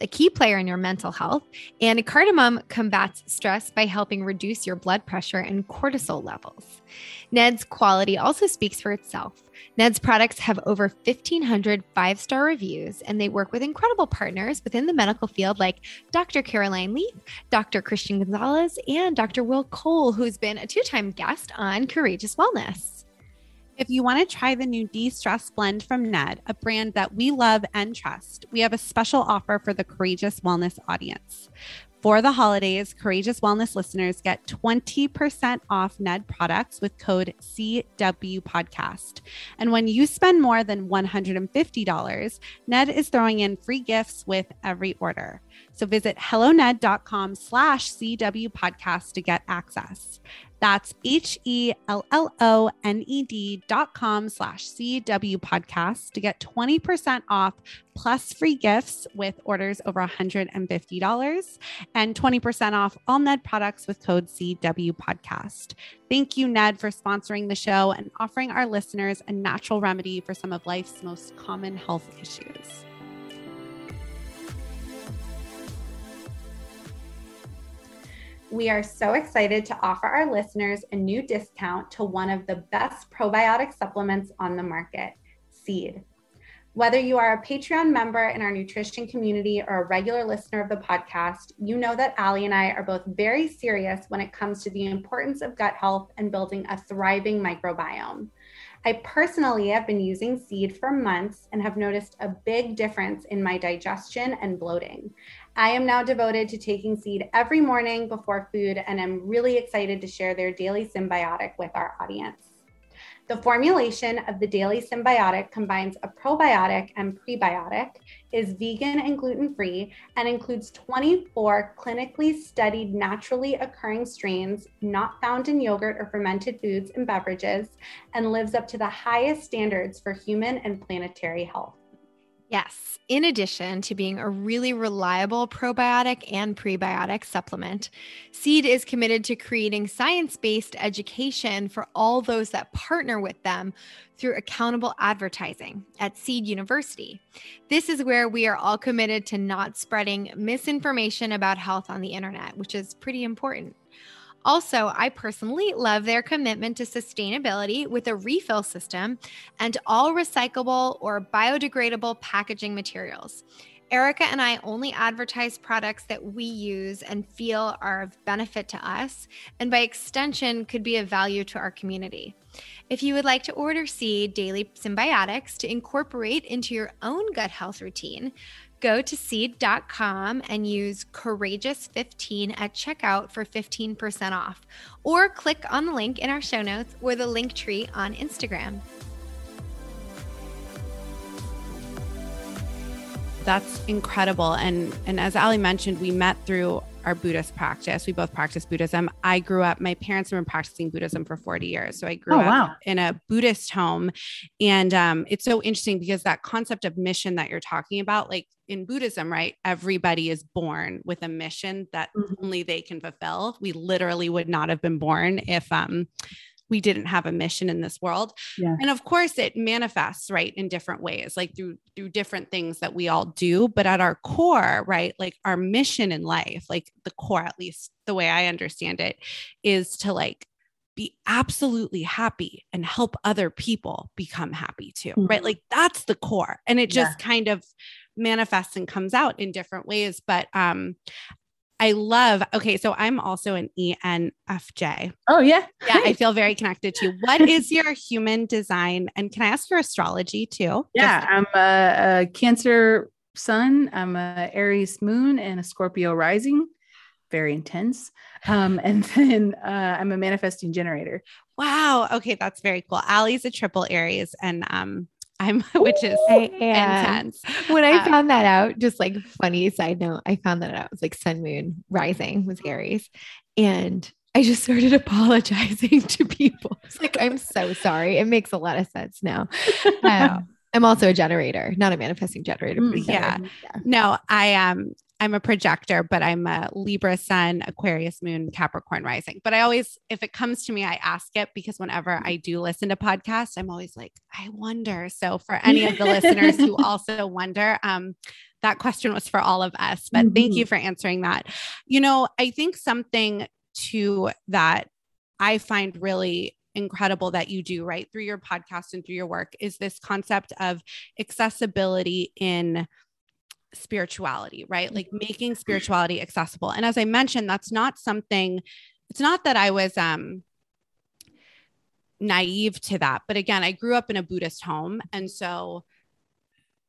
a key player in your mental health, and cardamom combats stress by helping reduce your blood pressure and cortisol levels. Ned's quality also speaks for itself. Ned's products have over 1,500 five star reviews, and they work with incredible partners within the medical field like Dr. Caroline Leaf, Dr. Christian Gonzalez, and Dr. Will Cole, who's been a two time guest on Courageous Wellness. If you want to try the new De Stress blend from Ned, a brand that we love and trust, we have a special offer for the Courageous Wellness audience. For the holidays, Courageous Wellness listeners get 20% off Ned products with code CW Podcast. And when you spend more than $150, Ned is throwing in free gifts with every order. So visit helloned.com slash CW podcast to get access. That's H E L L O N E D dot com slash CW podcast to get 20% off plus free gifts with orders over $150 and 20% off all Ned products with code CW podcast. Thank you, Ned, for sponsoring the show and offering our listeners a natural remedy for some of life's most common health issues. We are so excited to offer our listeners a new discount to one of the best probiotic supplements on the market, Seed. Whether you are a Patreon member in our nutrition community or a regular listener of the podcast, you know that Allie and I are both very serious when it comes to the importance of gut health and building a thriving microbiome. I personally have been using seed for months and have noticed a big difference in my digestion and bloating. I am now devoted to taking seed every morning before food, and I'm really excited to share their daily synbiotic with our audience. The formulation of the daily synbiotic combines a probiotic and prebiotic, is vegan and gluten free, and includes 24 clinically studied naturally occurring strains not found in yogurt or fermented foods and beverages, and lives up to the highest standards for human and planetary health. Yes. In addition to being a really reliable probiotic and prebiotic supplement, Seed is committed to creating science based education for all those that partner with them through accountable advertising at Seed University. This is where we are all committed to not spreading misinformation about health on the internet, which is pretty important. Also, I personally love their commitment to sustainability with a refill system and all recyclable or biodegradable packaging materials. Erica and I only advertise products that we use and feel are of benefit to us, and by extension, could be of value to our community. If you would like to order Seed Daily Synbiotics to incorporate into your own gut health routine, go to seed.com and use courageous15 at checkout for 15% off, or click on the link in our show notes or the link tree on Instagram. That's incredible. And and as Allie mentioned, we met through our Buddhist practice. We both practice Buddhism. I grew up, my parents have been practicing Buddhism for 40 years. So I grew Oh, up wow. in a Buddhist home. And um, it's so interesting because that concept of mission that you're talking about, like in Buddhism, right? Everybody is born with a mission that Mhm. only they can fulfill. We literally would not have been born if um, we didn't have a mission in this world Yeah. and of course it manifests right in different ways like through through different things that we all do but at our core right like our mission in life like the core at least the way i understand it is to like be absolutely happy and help other people become happy too right Mhm. like that's the core and it Yeah. just kind of manifests and comes out in different ways but um I love, okay, so I'm also an ENFJ. Oh yeah. Yeah, I feel very connected to you. What is your human design? And can I ask your astrology too? Yeah, Just- I'm a, a Cancer sun. I'm a Aries moon and a Scorpio rising. Very intense. Um, and then uh, I'm a manifesting generator. wow. Okay, that's very cool. Allie's a triple Aries, and um, I'm which is I intense. When I Uh, found that out, just like funny side note, I found that out. It was like Sun Moon Rising was Aries. And I just started apologizing to people. It's like, I'm so sorry. It makes a lot of sense now. Um, I'm also a generator, not a manifesting generator. Mm, yeah. generator. yeah. No, I am. I'm a projector, but I'm a Libra sun, Aquarius moon, Capricorn rising. But I always, if it comes to me, I ask it because whenever I do listen to podcasts, I'm always like, I wonder. So for any of the listeners who also wonder, um, that question was for all of us. But thank you for answering that. You know, I think something to that I find really incredible that you do right through your podcast and through your work is this concept of accessibility in spirituality, right? Like making spirituality accessible. And as I mentioned, that's not something, it's not that I was um naive to that, but again, I grew up in a Buddhist home and so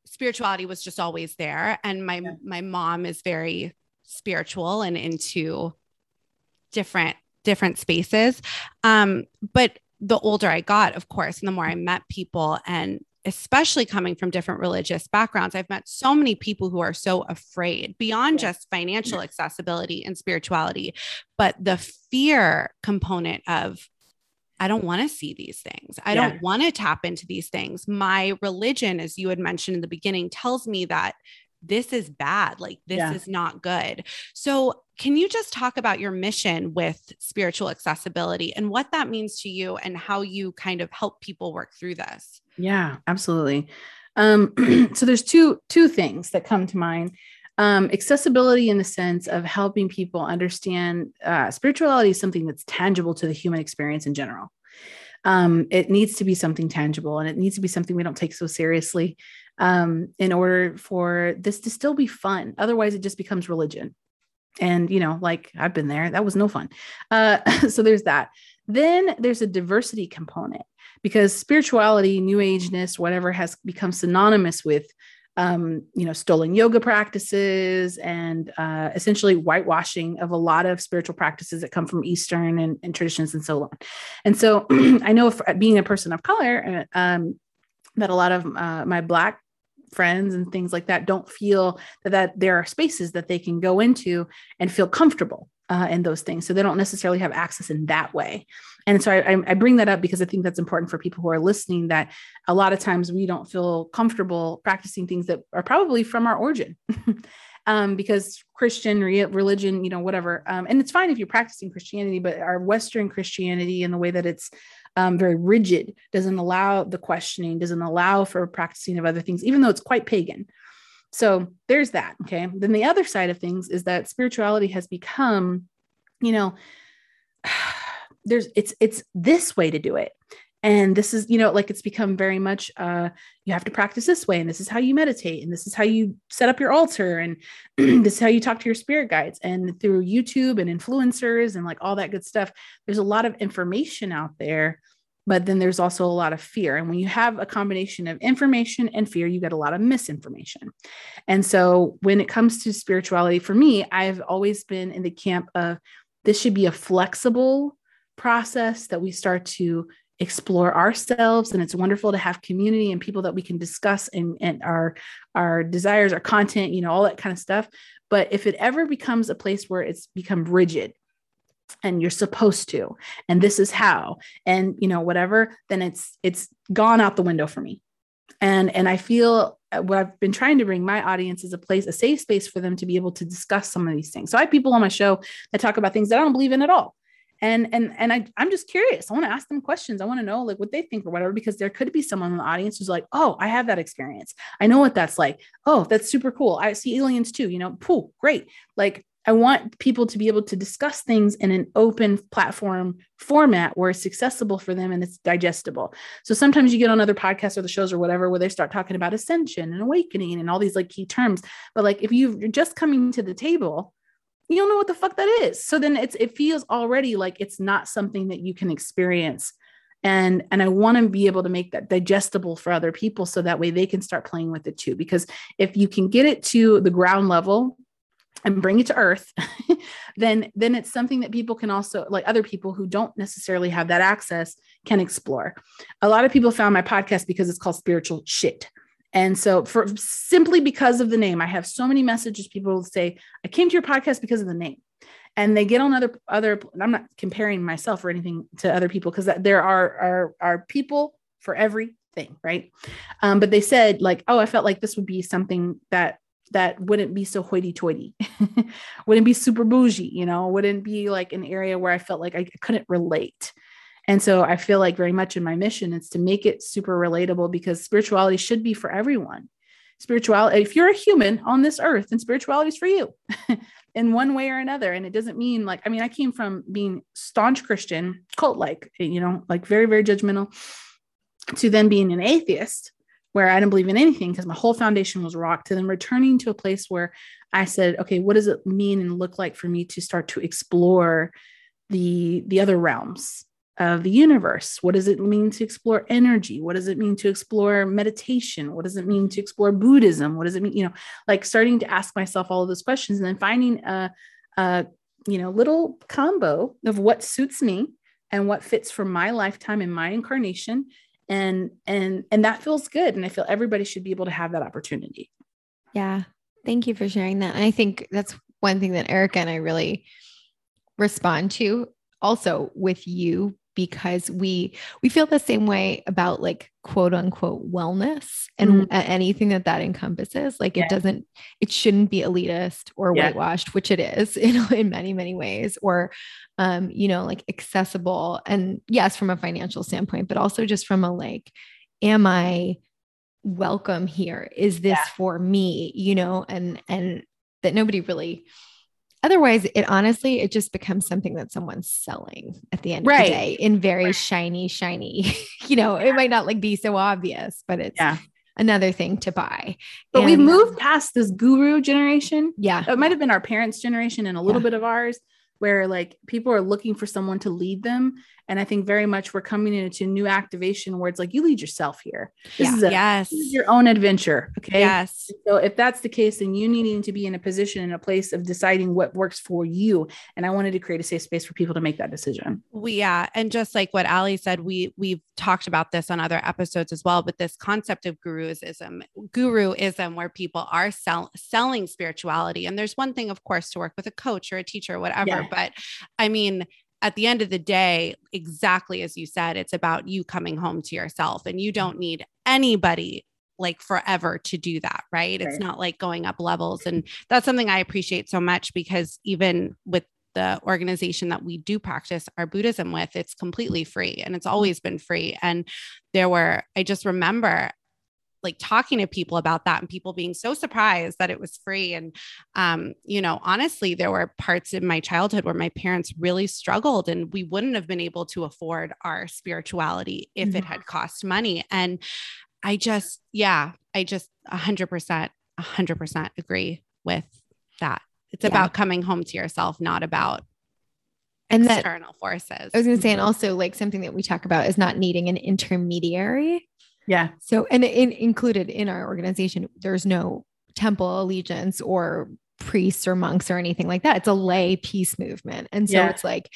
spirituality was just always there and my Yeah. my mom is very spiritual and into different different spaces. Um but the older I got, of course, and the more I met people and especially coming from different religious backgrounds, I've met so many people who are so afraid beyond Yeah. just financial accessibility and spirituality, but the fear component of, I don't want to see these things. I Yeah. don't want to tap into these things. My religion, as you had mentioned in the beginning, tells me that this is bad. Like, this Yeah. is not good. So, can you just talk about your mission with spiritual accessibility and what that means to you and how you kind of help people work through this? Yeah, absolutely. Um, so there's two two things that come to mind. Um, accessibility in the sense of helping people understand uh, spirituality is something that's tangible to the human experience in general. Um, it needs to be something tangible and it needs to be something we don't take so seriously um, in order for this to still be fun. Otherwise, it just becomes religion. And, you know, like I've been there, that was no fun. Uh, so there's that. Then there's a diversity component because spirituality, new ageness, whatever has become synonymous with, um, you know, stolen yoga practices and uh, essentially whitewashing of a lot of spiritual practices that come from Eastern and, and traditions and so on. And so I know if, being a person of color, uh, um, that a lot of uh, my Black friends and things like that don't feel that, that there are spaces that they can go into and feel comfortable uh, in those things. So they don't necessarily have access in that way. And so I, I- bring that up because I think that's important for people who are listening that a lot of times we don't feel comfortable practicing things that are probably from our origin. Um, because Christian re- religion, you know, whatever. Um, and it's fine if you're practicing Christianity, but our Western Christianity and the way that it's um, very rigid doesn't allow the questioning, doesn't allow for practicing of other things, even though it's quite pagan. So there's that. Okay. Then the other side of things is that spirituality has become, you know, there's it's it's this way to do it. And this is, you know, like it's become very much uh you have to practice this way, and this is how you meditate, and this is how you set up your altar, and this is how you talk to your spirit guides. And through YouTube and influencers and like all that good stuff, there's a lot of information out there but then there's also a lot of fear. And when you have a combination of information and fear, you get a lot of misinformation. And so when it comes to spirituality, for me, I've always been in the camp of this should be a flexible process that we start to explore ourselves and it's wonderful to have community and people that we can discuss and, and our our desires our content you know all that kind of stuff. But if it ever becomes a place where it's become rigid and you're supposed to and this is how and you know whatever then it's it's gone out the window for me. And and i feel uh, what i've been trying to bring my audience is a place a safe space for them to be able to discuss some of these things. So i have people on my show that talk about things that i don't believe in at all and and and I, i'm just curious. I want to ask them questions. I want to know like what they think or whatever because there could be someone in the audience who's like oh i have that experience. I know what that's like. Oh that's super cool. I see aliens too you know? Pooh great. Like I want people to be able to discuss things in an open platform format where it's accessible for them and it's digestible. So sometimes you get on other podcasts or the shows or whatever where they start talking about ascension and awakening and all these like key terms. But like if you're just coming to the table, you don't know what the fuck that is. So then it's it feels already like it's not something that you can experience. And and I want to be able to make that digestible for other people so that way they can start playing with it too. Because if you can get it to the ground level and bring it to earth then then it's something that people can also like other people who don't necessarily have that access can explore a lot of people found my podcast because it's called spiritual shit and so for simply because of the name i have so many messages people will say i came to your podcast because of the name. And they get on other other i'm not comparing myself or anything to other people because there are are are people for everything right? Um, but they said like oh i felt like this would be something that that wouldn't be so hoity-toity wouldn't be super bougie you know wouldn't be like an area where i felt like i couldn't relate and so i feel like very much in my mission is to make it super relatable because spirituality should be for everyone. Spirituality if you're a human on this earth then spirituality is for you in one way or another. And it doesn't mean like i mean i came from being staunch christian cult like you know like very very judgmental to then being an atheist where I didn't believe in anything because my whole foundation was rocked, to then returning to a place where I said, okay, what does it mean and look like for me to start to explore the the other realms of the universe? What does it mean to explore energy? What does it mean to explore meditation? What does it mean to explore Buddhism? What does it mean? You know, like starting to ask myself all of those questions and then finding a, a you know little combo of what suits me and what fits for my lifetime and my incarnation and and and that feels good and i feel everybody should be able to have that opportunity yeah thank you for sharing that and i think that's one thing that erica and i really respond to also with you because we we feel the same way about like quote unquote wellness and mm-hmm. anything that that encompasses like yeah. it doesn't it shouldn't be elitist or yeah. whitewashed which it is in, in many many ways or um you know like accessible and yes from a financial standpoint but also just from a like am i welcome here is this yeah. for me you know and and that nobody really otherwise it honestly it just becomes something that someone's selling at the end right. of the day in very right. shiny shiny you know it might not like be so obvious but it's yeah another thing to buy. But and, we've moved past this guru generation. Yeah. It might have been our parents' generation and a little yeah. bit of ours where like people are looking for someone to lead them and I think very much we're coming into new activation where it's like you lead yourself here. This yeah. is a, yes. This is your own adventure. Okay. Yes. So if that's the case, then you needing to be in a position in a place of deciding what works for you. And I wanted to create a safe space for people to make that decision. We yeah. And just like what Allie said, we we've talked about this on other episodes as well. But this concept of guruism, guruism, where people are sell, selling spirituality. And there's one thing, of course, to work with a coach or a teacher or whatever. Yeah. But I mean, at the end of the day, exactly as you said, it's about you coming home to yourself and you don't need anybody like forever to do that, right? right? It's not like going up levels. And that's something I appreciate so much because even with the organization that we do practice our Buddhism with, it's completely free and it's mm-hmm. always been free. And there were, I just remember like talking to people about that and people being so surprised that it was free and um, you know honestly there were parts in my childhood where my parents really struggled and we wouldn't have been able to afford our spirituality if mm-hmm. it had cost money and i just yeah i just 100% 100% agree with that it's yeah. about coming home to yourself not about and external that, forces. I was going to say, and also like something that we talk about is not needing an intermediary yeah. So, and in, included in our organization, there's no temple allegiance or priests or monks or anything like that. It's a lay peace movement. And so yeah. it's like,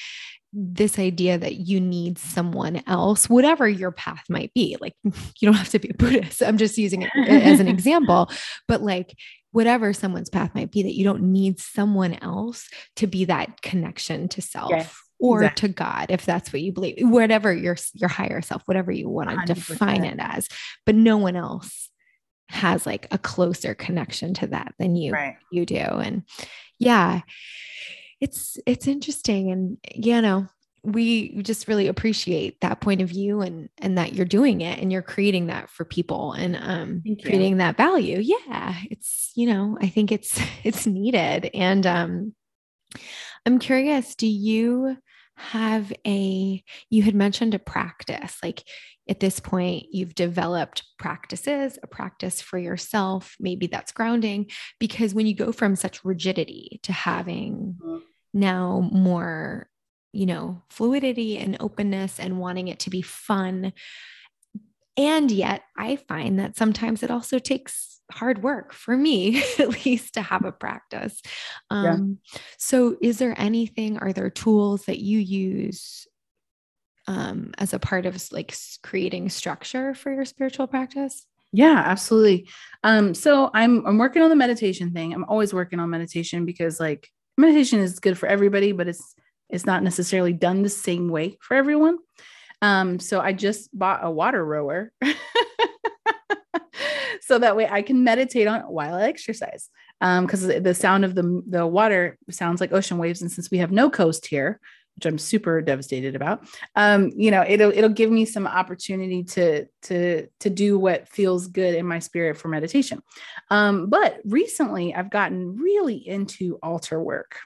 this idea that you need someone else, whatever your path might be. Like, you don't have to be a Buddhist. I'm just using it as an example, but like, whatever someone's path might be, that you don't need someone else to be that connection to self. Yes, or exactly. to God, if that's what you believe, whatever your your higher self, whatever you want to 100%. define it as, but no one else has like a closer connection to that than you right. you do, and yeah, it's it's interesting and you know we just really appreciate that point of view and and that you're doing it and you're creating that for people and um creating that value yeah it's you know i think it's it's needed and um i'm curious do you have a you had mentioned a practice like at this point you've developed practices a practice for yourself maybe that's grounding because when you go from such rigidity to having mm-hmm now more, you know, fluidity and openness and wanting it to be fun. And yet, I find that sometimes it also takes hard work for me, at least, to have a practice. Um, yeah. So, is there anything, are there tools that you use um, as a part of like creating structure for your spiritual practice? Yeah, absolutely. Um, so I'm I'm working on the meditation thing. I'm always working on meditation because like meditation is good for everybody, but it's it's not necessarily done the same way for everyone. Um, so I just bought a water rower. so that way I can meditate on while I exercise. because um, the sound of the the water sounds like ocean waves, and since we have no coast here, which I'm super devastated about, um, you know, it'll it'll give me some opportunity to to to do what feels good in my spirit for meditation. Um, but recently, I've gotten really into altar work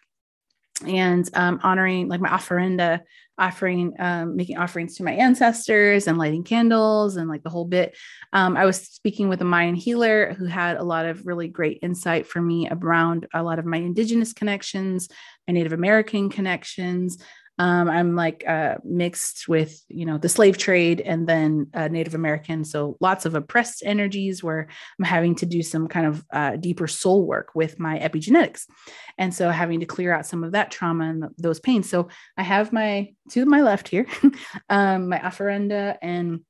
and um, honoring like my ofrenda offering um, making offerings to my ancestors and lighting candles and like the whole bit. Um, i was speaking with a mayan healer who had a lot of really great insight for me around a lot of my indigenous connections my native american connections um, I'm like uh, mixed with, you know, the slave trade and then uh, Native American. So lots of oppressed energies where I'm having to do some kind of uh, deeper soul work with my epigenetics. And so having to clear out some of that trauma and those pains. So I have my, to my left here, um, my ofrenda, and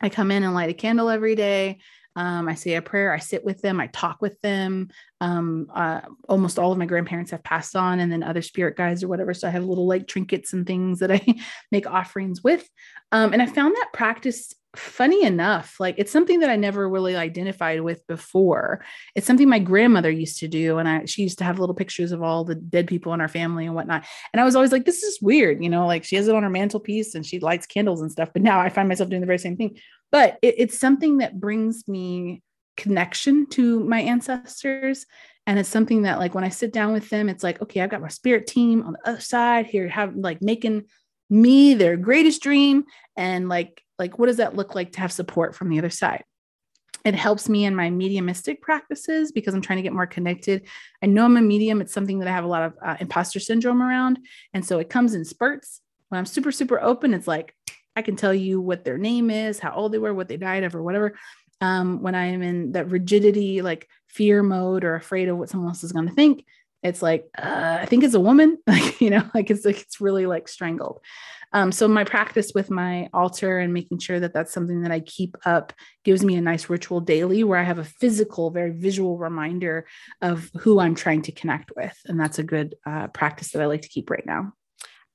I come in and light a candle every day. Um, I say a prayer. I sit with them. I talk with them. Um, uh, almost all of my grandparents have passed on, and then other spirit guides or whatever. So I have little like trinkets and things that I make offerings with. Um, and I found that practice funny enough like it's something that i never really identified with before it's something my grandmother used to do and i she used to have little pictures of all the dead people in our family and whatnot and i was always like this is weird you know like she has it on her mantelpiece and she lights candles and stuff but now i find myself doing the very same thing but it, it's something that brings me connection to my ancestors. And it's something that like when i sit down with them it's like okay i've got my spirit team on the other side here have like making me their greatest dream. And like like what does that look like to have support from the other side? It helps me in my mediumistic practices because i'm trying to get more connected. I know i'm a medium. It's something that i have a lot of uh, imposter syndrome around. And so it comes in spurts. When i'm super super open it's like I can tell you what their name is, how old they were, what they died of, or whatever. Um, when I am in that rigidity, like fear mode or afraid of what someone else is going to think, it's like uh, I think it's a woman, like you know, like it's like it's really like strangled. Um, so my practice with my altar and making sure that that's something that I keep up gives me a nice ritual daily where I have a physical, very visual reminder of who I'm trying to connect with, and that's a good uh, practice that I like to keep right now.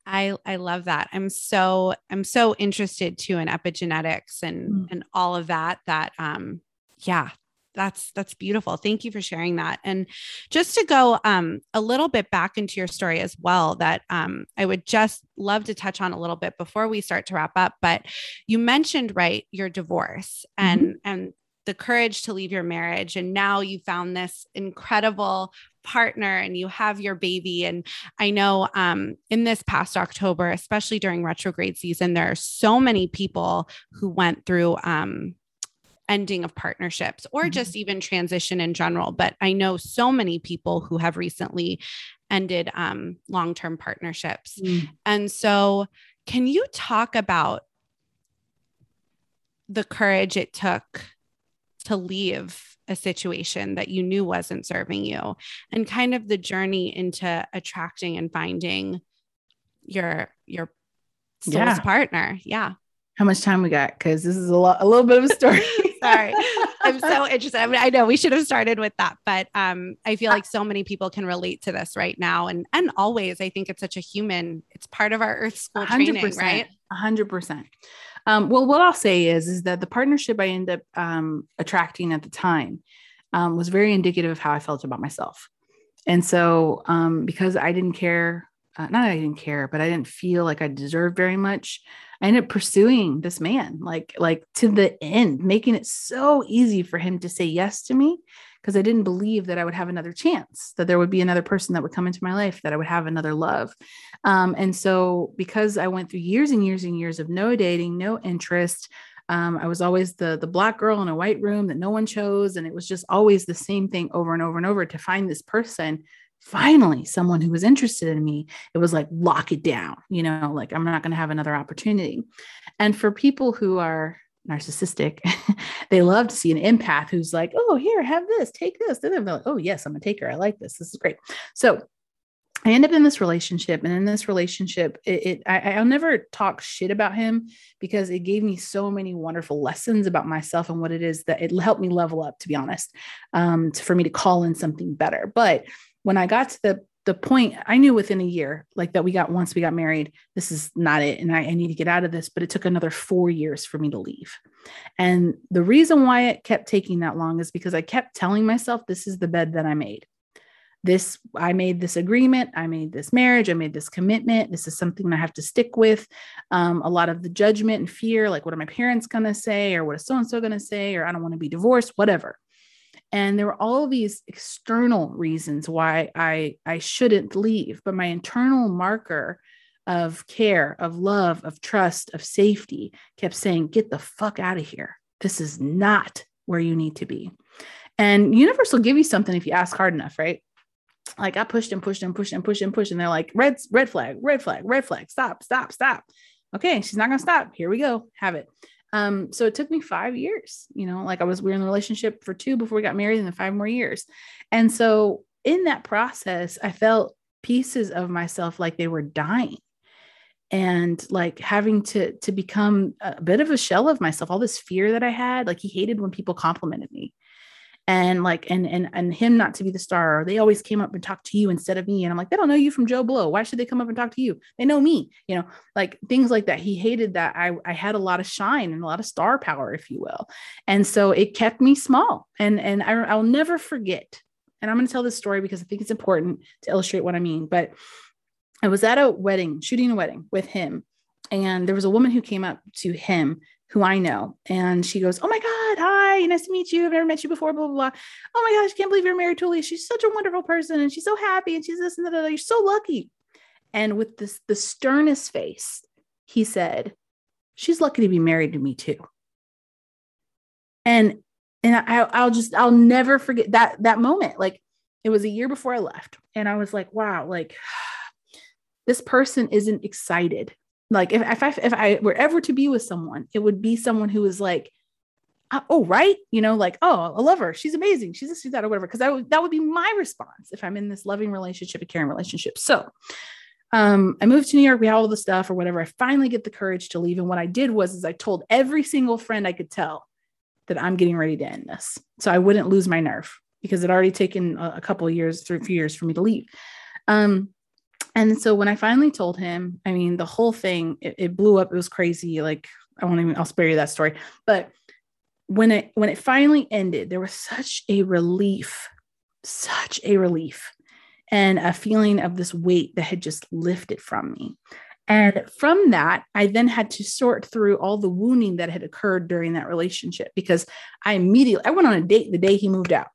I I love that. I'm so I'm so interested too in epigenetics and mm. and all of that that um yeah, that's that's beautiful. Thank you for sharing that. And just to go um a little bit back into your story as well that um I would just love to touch on a little bit before we start to wrap up, but you mentioned right your divorce and mm-hmm. and the courage to leave your marriage and now you found this incredible partner and you have your baby and i know um, in this past october especially during retrograde season there are so many people who went through um, ending of partnerships or mm-hmm. just even transition in general but i know so many people who have recently ended um, long-term partnerships mm. and so can you talk about the courage it took to leave a situation that you knew wasn't serving you and kind of the journey into attracting and finding your your soul's Yeah. partner. Yeah. How much time we got? Because this is a lot, a little bit of a story. Sorry. I'm so interested. I, mean, I know we should have started with that, but um, I feel like so many people can relate to this right now, and and always. I think it's such a human. It's part of our Earth School training, right? A hundred percent. Um, well, what I'll say is, is that the partnership I ended up um, attracting at the time um, was very indicative of how I felt about myself. And so, um, because I didn't care, uh, not I didn't care, but I didn't feel like I deserved very much. I ended up pursuing this man, like, like to the end, making it so easy for him to say yes to me because I didn't believe that I would have another chance, that there would be another person that would come into my life, that I would have another love. Um, and so, because I went through years and years and years of no dating, no interest, um, I was always the the black girl in a white room that no one chose, and it was just always the same thing over and over and over. To find this person, finally, someone who was interested in me, it was like lock it down, you know, like I'm not going to have another opportunity. And for people who are narcissistic, they love to see an empath who's like, oh, here, have this, take this. Then they're like, oh, yes, I'm a taker. I like this. This is great. So I end up in this relationship, and in this relationship, it, it I, I'll never talk shit about him because it gave me so many wonderful lessons about myself and what it is that it helped me level up. To be honest, um, to, for me to call in something better. But when I got to the the point, I knew within a year, like that we got once we got married, this is not it, and I, I need to get out of this. But it took another four years for me to leave, and the reason why it kept taking that long is because I kept telling myself, "This is the bed that I made." this i made this agreement i made this marriage i made this commitment this is something i have to stick with um, a lot of the judgment and fear like what are my parents going to say or what is so and so going to say or i don't want to be divorced whatever and there were all these external reasons why i i shouldn't leave but my internal marker of care of love of trust of safety kept saying get the fuck out of here this is not where you need to be and universe will give you something if you ask hard enough right like I pushed and pushed and pushed and pushed and pushed, and they're like, red, red flag, red flag, red flag, stop, stop, stop. Okay, she's not gonna stop. Here we go, have it. Um, so it took me five years, you know, like I was we were in the relationship for two before we got married, and then five more years. And so in that process, I felt pieces of myself like they were dying and like having to to become a bit of a shell of myself all this fear that i had like he hated when people complimented me and like and and and him not to be the star or they always came up and talked to you instead of me and i'm like they don't know you from joe blow. Why should they come up and talk to you? They know me you know like things like that. He hated that i i had a lot of shine and a lot of star power if you will. And so it kept me small and and I, i'll never forget and i'm going to tell this story because i think it's important to illustrate what i mean but i was at a wedding shooting a wedding with him and there was a woman who came up to him who I know. And she goes, Oh my God, hi, nice to meet you. I've never met you before, blah, blah, blah. Oh my gosh, can't believe you're married to Lee. She's such a wonderful person and she's so happy and she's this and that. You're so lucky. And with this, the sternest face, he said, She's lucky to be married to me too. And and I, I'll just I'll never forget that that moment. Like it was a year before I left. And I was like, wow, like this person isn't excited like if, if I if I were ever to be with someone, it would be someone who is like, uh, oh right, you know, like oh I love her, she's amazing, she's this, she's that, or whatever. Because that would that would be my response if I'm in this loving relationship, a caring relationship. So, um, I moved to New York. We had all the stuff or whatever. I finally get the courage to leave, and what I did was is I told every single friend I could tell that I'm getting ready to end this, so I wouldn't lose my nerve because it already taken a, a couple of years, three few years for me to leave. Um, and so when I finally told him, I mean, the whole thing, it, it, blew up. It was crazy. Like, I won't even, I'll spare you that story. But when it, when it finally ended, there was such a relief, such a relief and a feeling of this weight that had just lifted from me. And from that, I then had to sort through all the wounding that had occurred during that relationship because I immediately, I went on a date the day he moved out.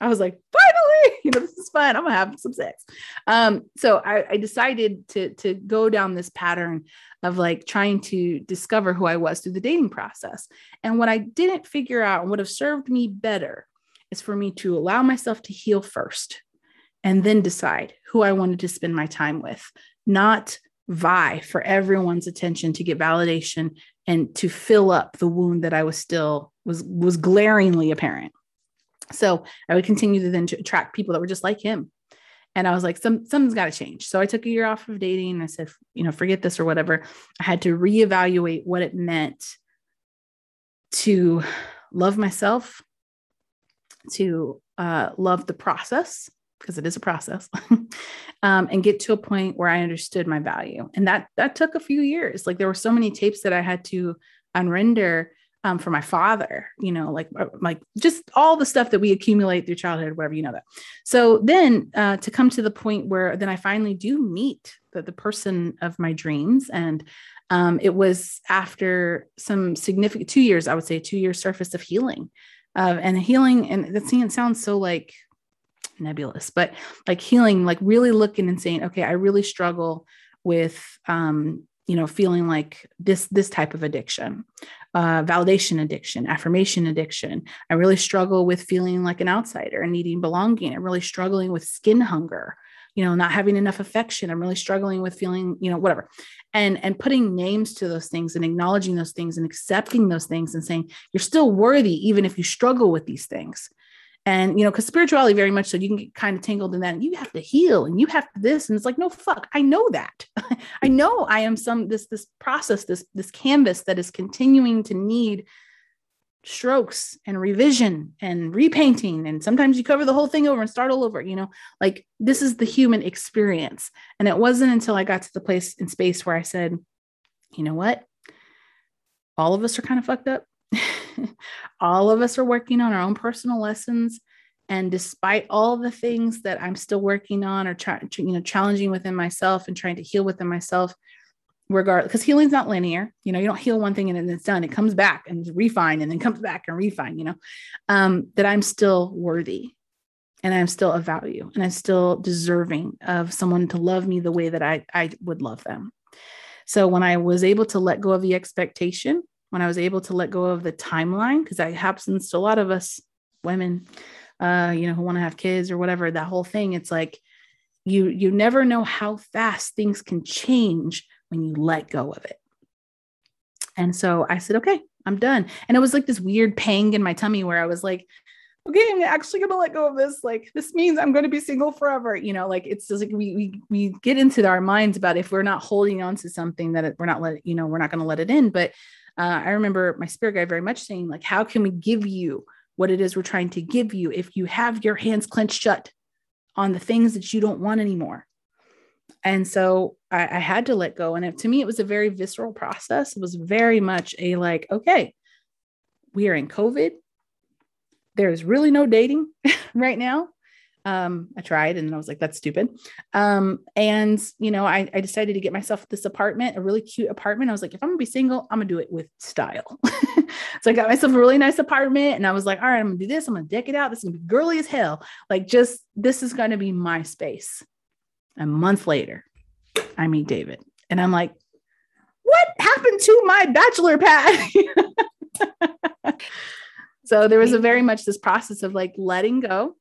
I was like, finally, you know, this is fun. I'm gonna have some sex. Um, so I, I decided to to go down this pattern of like trying to discover who I was through the dating process. And what I didn't figure out and would have served me better is for me to allow myself to heal first and then decide who I wanted to spend my time with, not vie for everyone's attention to get validation and to fill up the wound that I was still was was glaringly apparent. So I would continue to then attract people that were just like him. And I was like, some something's got to change. So I took a year off of dating. I said, you know, forget this or whatever. I had to reevaluate what it meant to love myself, to uh, love the process because it is a process, um, and get to a point where I understood my value. And that that took a few years. Like there were so many tapes that I had to unrender um, for my father, you know, like uh, like just all the stuff that we accumulate through childhood, whatever you know that. So then uh, to come to the point where then I finally do meet the, the person of my dreams, and um, it was after some significant two years, I would say, two years surface of healing, uh, and healing, and that it sounds so like nebulous, but like healing, like really looking and saying, okay, I really struggle with um, you know feeling like this this type of addiction uh, validation addiction affirmation addiction. I really struggle with feeling like an outsider and needing belonging. I'm really struggling with skin hunger you know not having enough affection. I'm really struggling with feeling you know whatever. And and putting names to those things and acknowledging those things and accepting those things and saying you're still worthy even if you struggle with these things and, you know, because spirituality very much so you can get kind of tangled in that and you have to heal and you have to this. And it's like, no, fuck, I know that. I know I am some this this process, this this canvas that is continuing to need strokes and revision and repainting. And sometimes you cover the whole thing over and start all over, you know, like this is the human experience. And it wasn't until I got to the place in space where I said, you know what? All of us are kind of fucked up. all of us are working on our own personal lessons. And despite all the things that I'm still working on or trying, you know, challenging within myself and trying to heal within myself, regardless, because healing's not linear. You know, you don't heal one thing and then it's done. It comes back and refine and then comes back and refine, you know, um, that I'm still worthy and I'm still of value and I'm still deserving of someone to love me the way that I, I would love them. So when I was able to let go of the expectation when I was able to let go of the timeline, because that happens to a lot of us women, uh, you know, who want to have kids or whatever, that whole thing, it's like you you never know how fast things can change when you let go of it. And so I said, okay, I'm done. And it was like this weird pang in my tummy where I was like, okay, I'm actually gonna let go of this. Like this means I'm gonna be single forever. You know, like it's just like we we we get into our minds about if we're not holding on to something that we're not let you know we're not gonna let it in. But uh, I remember my spirit guide very much saying, like, how can we give you what it is we're trying to give you if you have your hands clenched shut on the things that you don't want anymore? And so I, I had to let go. And it, to me, it was a very visceral process. It was very much a like, okay, we are in COVID. There's really no dating right now. Um, I tried and I was like, that's stupid. Um, and you know, I, I decided to get myself this apartment, a really cute apartment. I was like, if I'm gonna be single, I'm gonna do it with style. so I got myself a really nice apartment and I was like, all right, I'm gonna do this, I'm gonna deck it out. This is gonna be girly as hell. Like, just this is gonna be my space. A month later, I meet David, and I'm like, what happened to my bachelor pad? so there was a very much this process of like letting go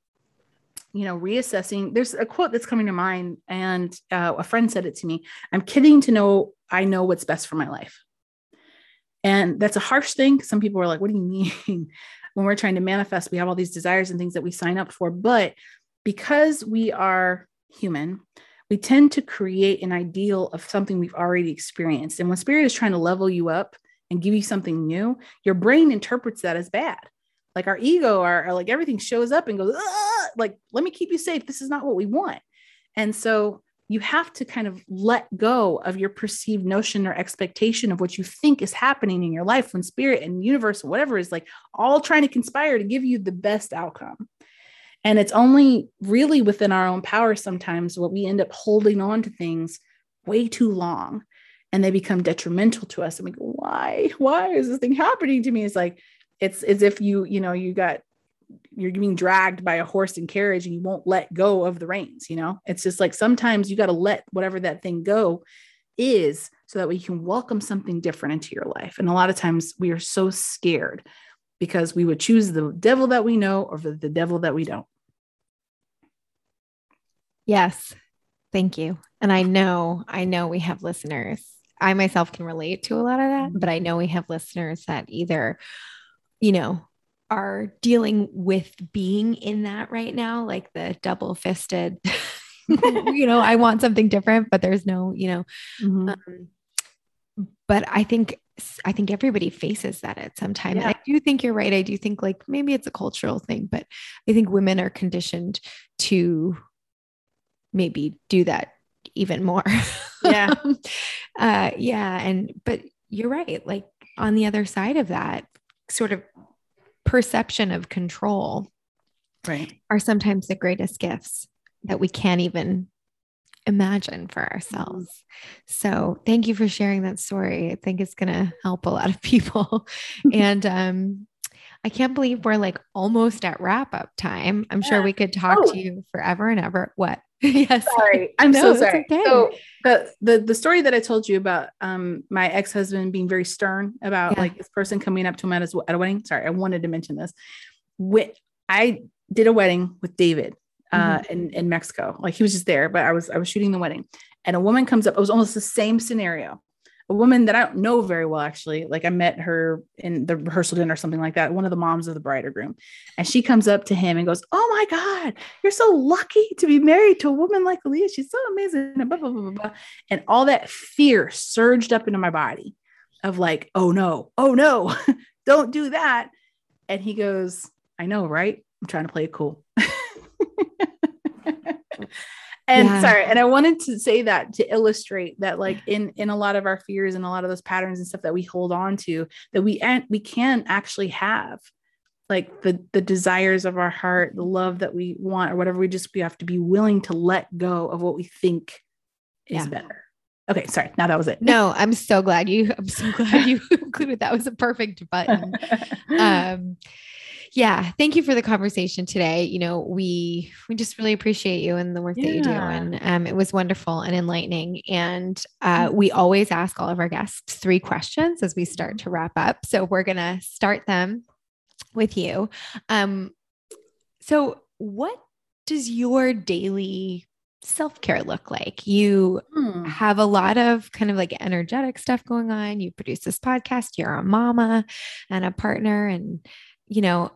you know, reassessing. There's a quote that's coming to mind, and uh, a friend said it to me. I'm kidding to know I know what's best for my life. And that's a harsh thing. Some people are like, what do you mean? when we're trying to manifest, we have all these desires and things that we sign up for. But because we are human, we tend to create an ideal of something we've already experienced. And when spirit is trying to level you up and give you something new, your brain interprets that as bad like our ego our, our like everything shows up and goes like let me keep you safe. This is not what we want. And so you have to kind of let go of your perceived notion or expectation of what you think is happening in your life when spirit and universe whatever is like all trying to conspire to give you the best outcome. And it's only really within our own power sometimes what we end up holding on to things way too long and they become detrimental to us. And we go why? Why is this thing happening to me? It's like it's as if you you know you got you're being dragged by a horse and carriage and you won't let go of the reins you know? It's just like sometimes you got to let whatever that thing go is so that we can welcome something different into your life. And a lot of times we are so scared because we would choose the devil that we know over the devil that we don't. Yes. Thank you. And i know i know we have listeners. I myself can relate to a lot of that but i know we have listeners that either you know, are dealing with being in that right now, like the double fisted you know, I want something different, but there's no, you know, Mhm. um, but I think I think everybody faces that at some time. Yeah. I do think you're right. I do think like maybe it's a cultural thing, but I think women are conditioned to maybe do that even more. Yeah. uh yeah. And but you're right. Like on the other side of that, sort of perception of control right. are sometimes the greatest gifts that we can't even imagine for ourselves. So thank you for sharing that story. I think it's going to help a lot of people. and um I can't believe we're like almost at wrap up time. I'm sure we could talk Oh. to you forever and ever. What? yes. Sorry, I'm No, so sorry. okay. So the, the the story that I told you about um my ex husband being very stern about Yeah. like this person coming up to him at his at a wedding. Sorry, I wanted to mention this. When I did a wedding with David uh in in Mexico, like he was just there, but I was I was shooting the wedding, and a woman comes up. It was almost the same scenario. A woman that I don't know very well, actually. Like I met her in the rehearsal dinner or something like that. One of the moms of the bride or groom, and she comes up to him and goes, "Oh my God, you're so lucky to be married to a woman like Aleah. She's so amazing. And, blah, blah, blah, blah, blah. and all that fear surged up into my body of like, oh no, oh no, don't do that. And he goes, I know, right? I'm trying to play it cool. and Yeah. sorry, and I wanted to say that to illustrate that, like in in a lot of our fears and a lot of those patterns and stuff that we hold on to, that we and we can actually have like the the desires of our heart the love that we want or whatever we just we have to be willing to let go of what we think is Yeah. better okay sorry now that was it No, I'm so glad you I'm so glad you included that was a perfect button. um yeah thank you for the conversation today you know we we just really appreciate you and the work that you do and um, it was wonderful and enlightening and uh, we always ask all of our guests three questions as we start to wrap up so we're gonna start them with you um so what does your daily self-care look like you Hmm. have a lot of kind of like energetic stuff going on. You produce this podcast, you're a mama and a partner. And, you know,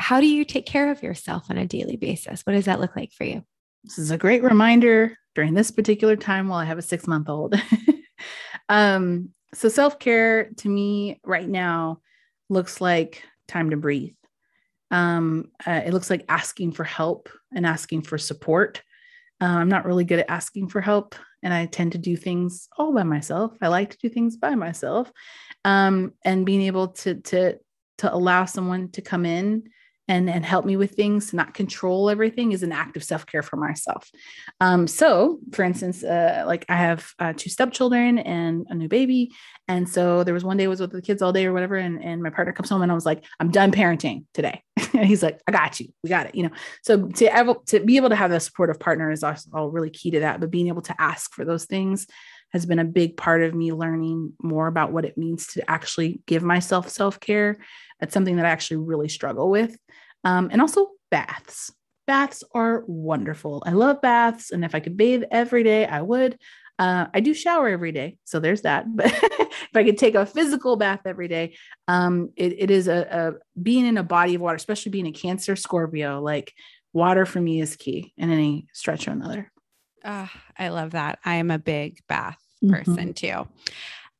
how do you take care of yourself on a daily basis? What does that look like for you? this is a great reminder during this particular time while I have a six month old. um, so self care to me right now looks like time to breathe. Um, uh, it looks like asking for help and asking for support. Uh, I'm not really good at asking for help, and I tend to do things all by myself. I like to do things by myself, um, and being able to to to allow someone to come in and and help me with things, to not control everything, is an act of self care for myself. Um, so, for instance, uh, like I have uh, two stepchildren and a new baby, and so there was one day I was with the kids all day or whatever, and and my partner comes home and I was like, I'm done parenting today. and he's like, I got you, we got it, you know. So to to be able to have a supportive partner is also all really key to that. But being able to ask for those things has been a big part of me learning more about what it means to actually give myself self care. That's something that I actually really struggle with. Um, and also baths. Baths are wonderful. I love baths. And if I could bathe every day, I would. Uh, I do shower every day. So there's that. But if I could take a physical bath every day, um, it, it is a, a being in a body of water, especially being a Cancer Scorpio, like water for me is key in any stretch or another. Ah, I love that. I am a big bath Mhm. person too.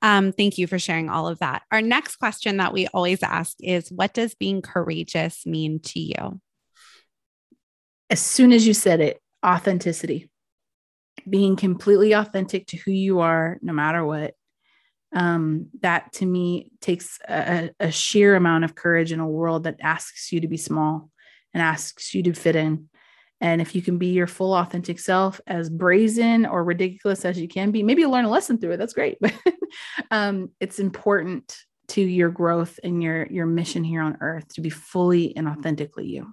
Um, thank you for sharing all of that. Our next question that we always ask is What does being courageous mean to you? As soon as you said it, authenticity, being completely authentic to who you are, no matter what. Um, that to me takes a, a sheer amount of courage in a world that asks you to be small and asks you to fit in. And if you can be your full authentic self, as brazen or ridiculous as you can be, maybe you'll learn a lesson through it. That's great. But um, it's important to your growth and your your mission here on earth to be fully and authentically you.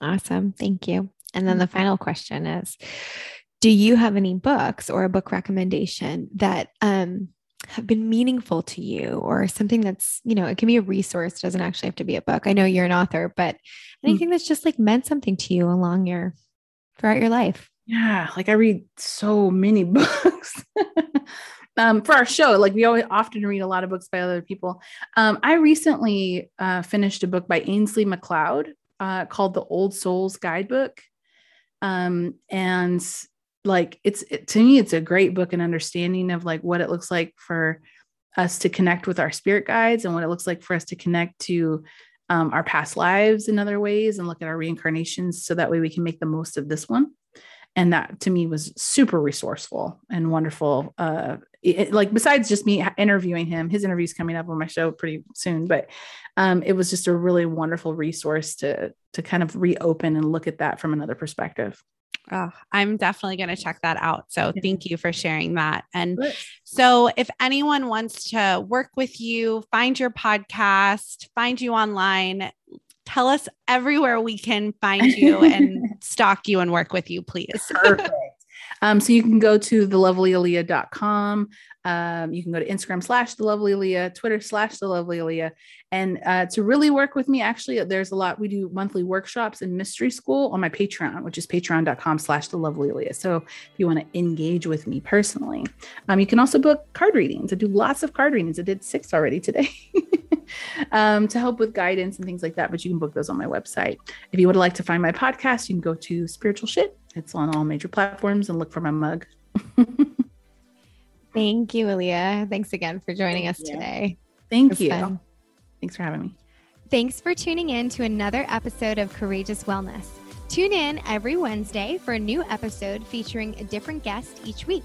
Awesome. Thank you. And then the final question is Do you have any books or a book recommendation that um, have been meaningful to you or something that's, you know, it can be a resource, doesn't actually have to be a book. I know you're an author, but anything that's just like meant something to you along your throughout your life. Yeah, like I read so many books. um, for our show, like we always often read a lot of books by other people. Um, I recently uh, finished a book by Ainslie MacLeod uh, called The Old Souls Guidebook. Um, and like it's it, to me, it's a great book and understanding of like what it looks like for us to connect with our spirit guides and what it looks like for us to connect to um, our past lives in other ways and look at our reincarnations so that way we can make the most of this one. And that to me was super resourceful and wonderful. Uh it, like besides just me interviewing him his interview's coming up on my show pretty soon but um it was just a really wonderful resource to to kind of reopen and look at that from another perspective Oh, I'm definitely going to check that out. So thank you for sharing that. And so if anyone wants to work with you, find your podcast, find you online, tell us everywhere we can find you and stalk you and work with you, please. Perfect. Um, so you can go to thelovelyaleah.com. Um, you can go to Instagram slash the lovely Aleah, Twitter slash the lovely Aleah. And uh, to really work with me, actually, there's a lot. We do monthly workshops in mystery school on my Patreon, which is patreon.com slash the lovely Aleah. So if you want to engage with me personally, um, you can also book card readings. I do lots of card readings. I did six already today. um, to help with guidance and things like that. But you can book those on my website. If you would like to find my podcast, you can go to Spiritual Shit. It's on all major platforms and look for my mug. Thank you, Aleah. Thanks again for joining Thank us you. today. Thank you. Fun. Thanks for having me. Thanks for tuning in to another episode of Courageous Wellness. Tune in every Wednesday for a new episode featuring a different guest each week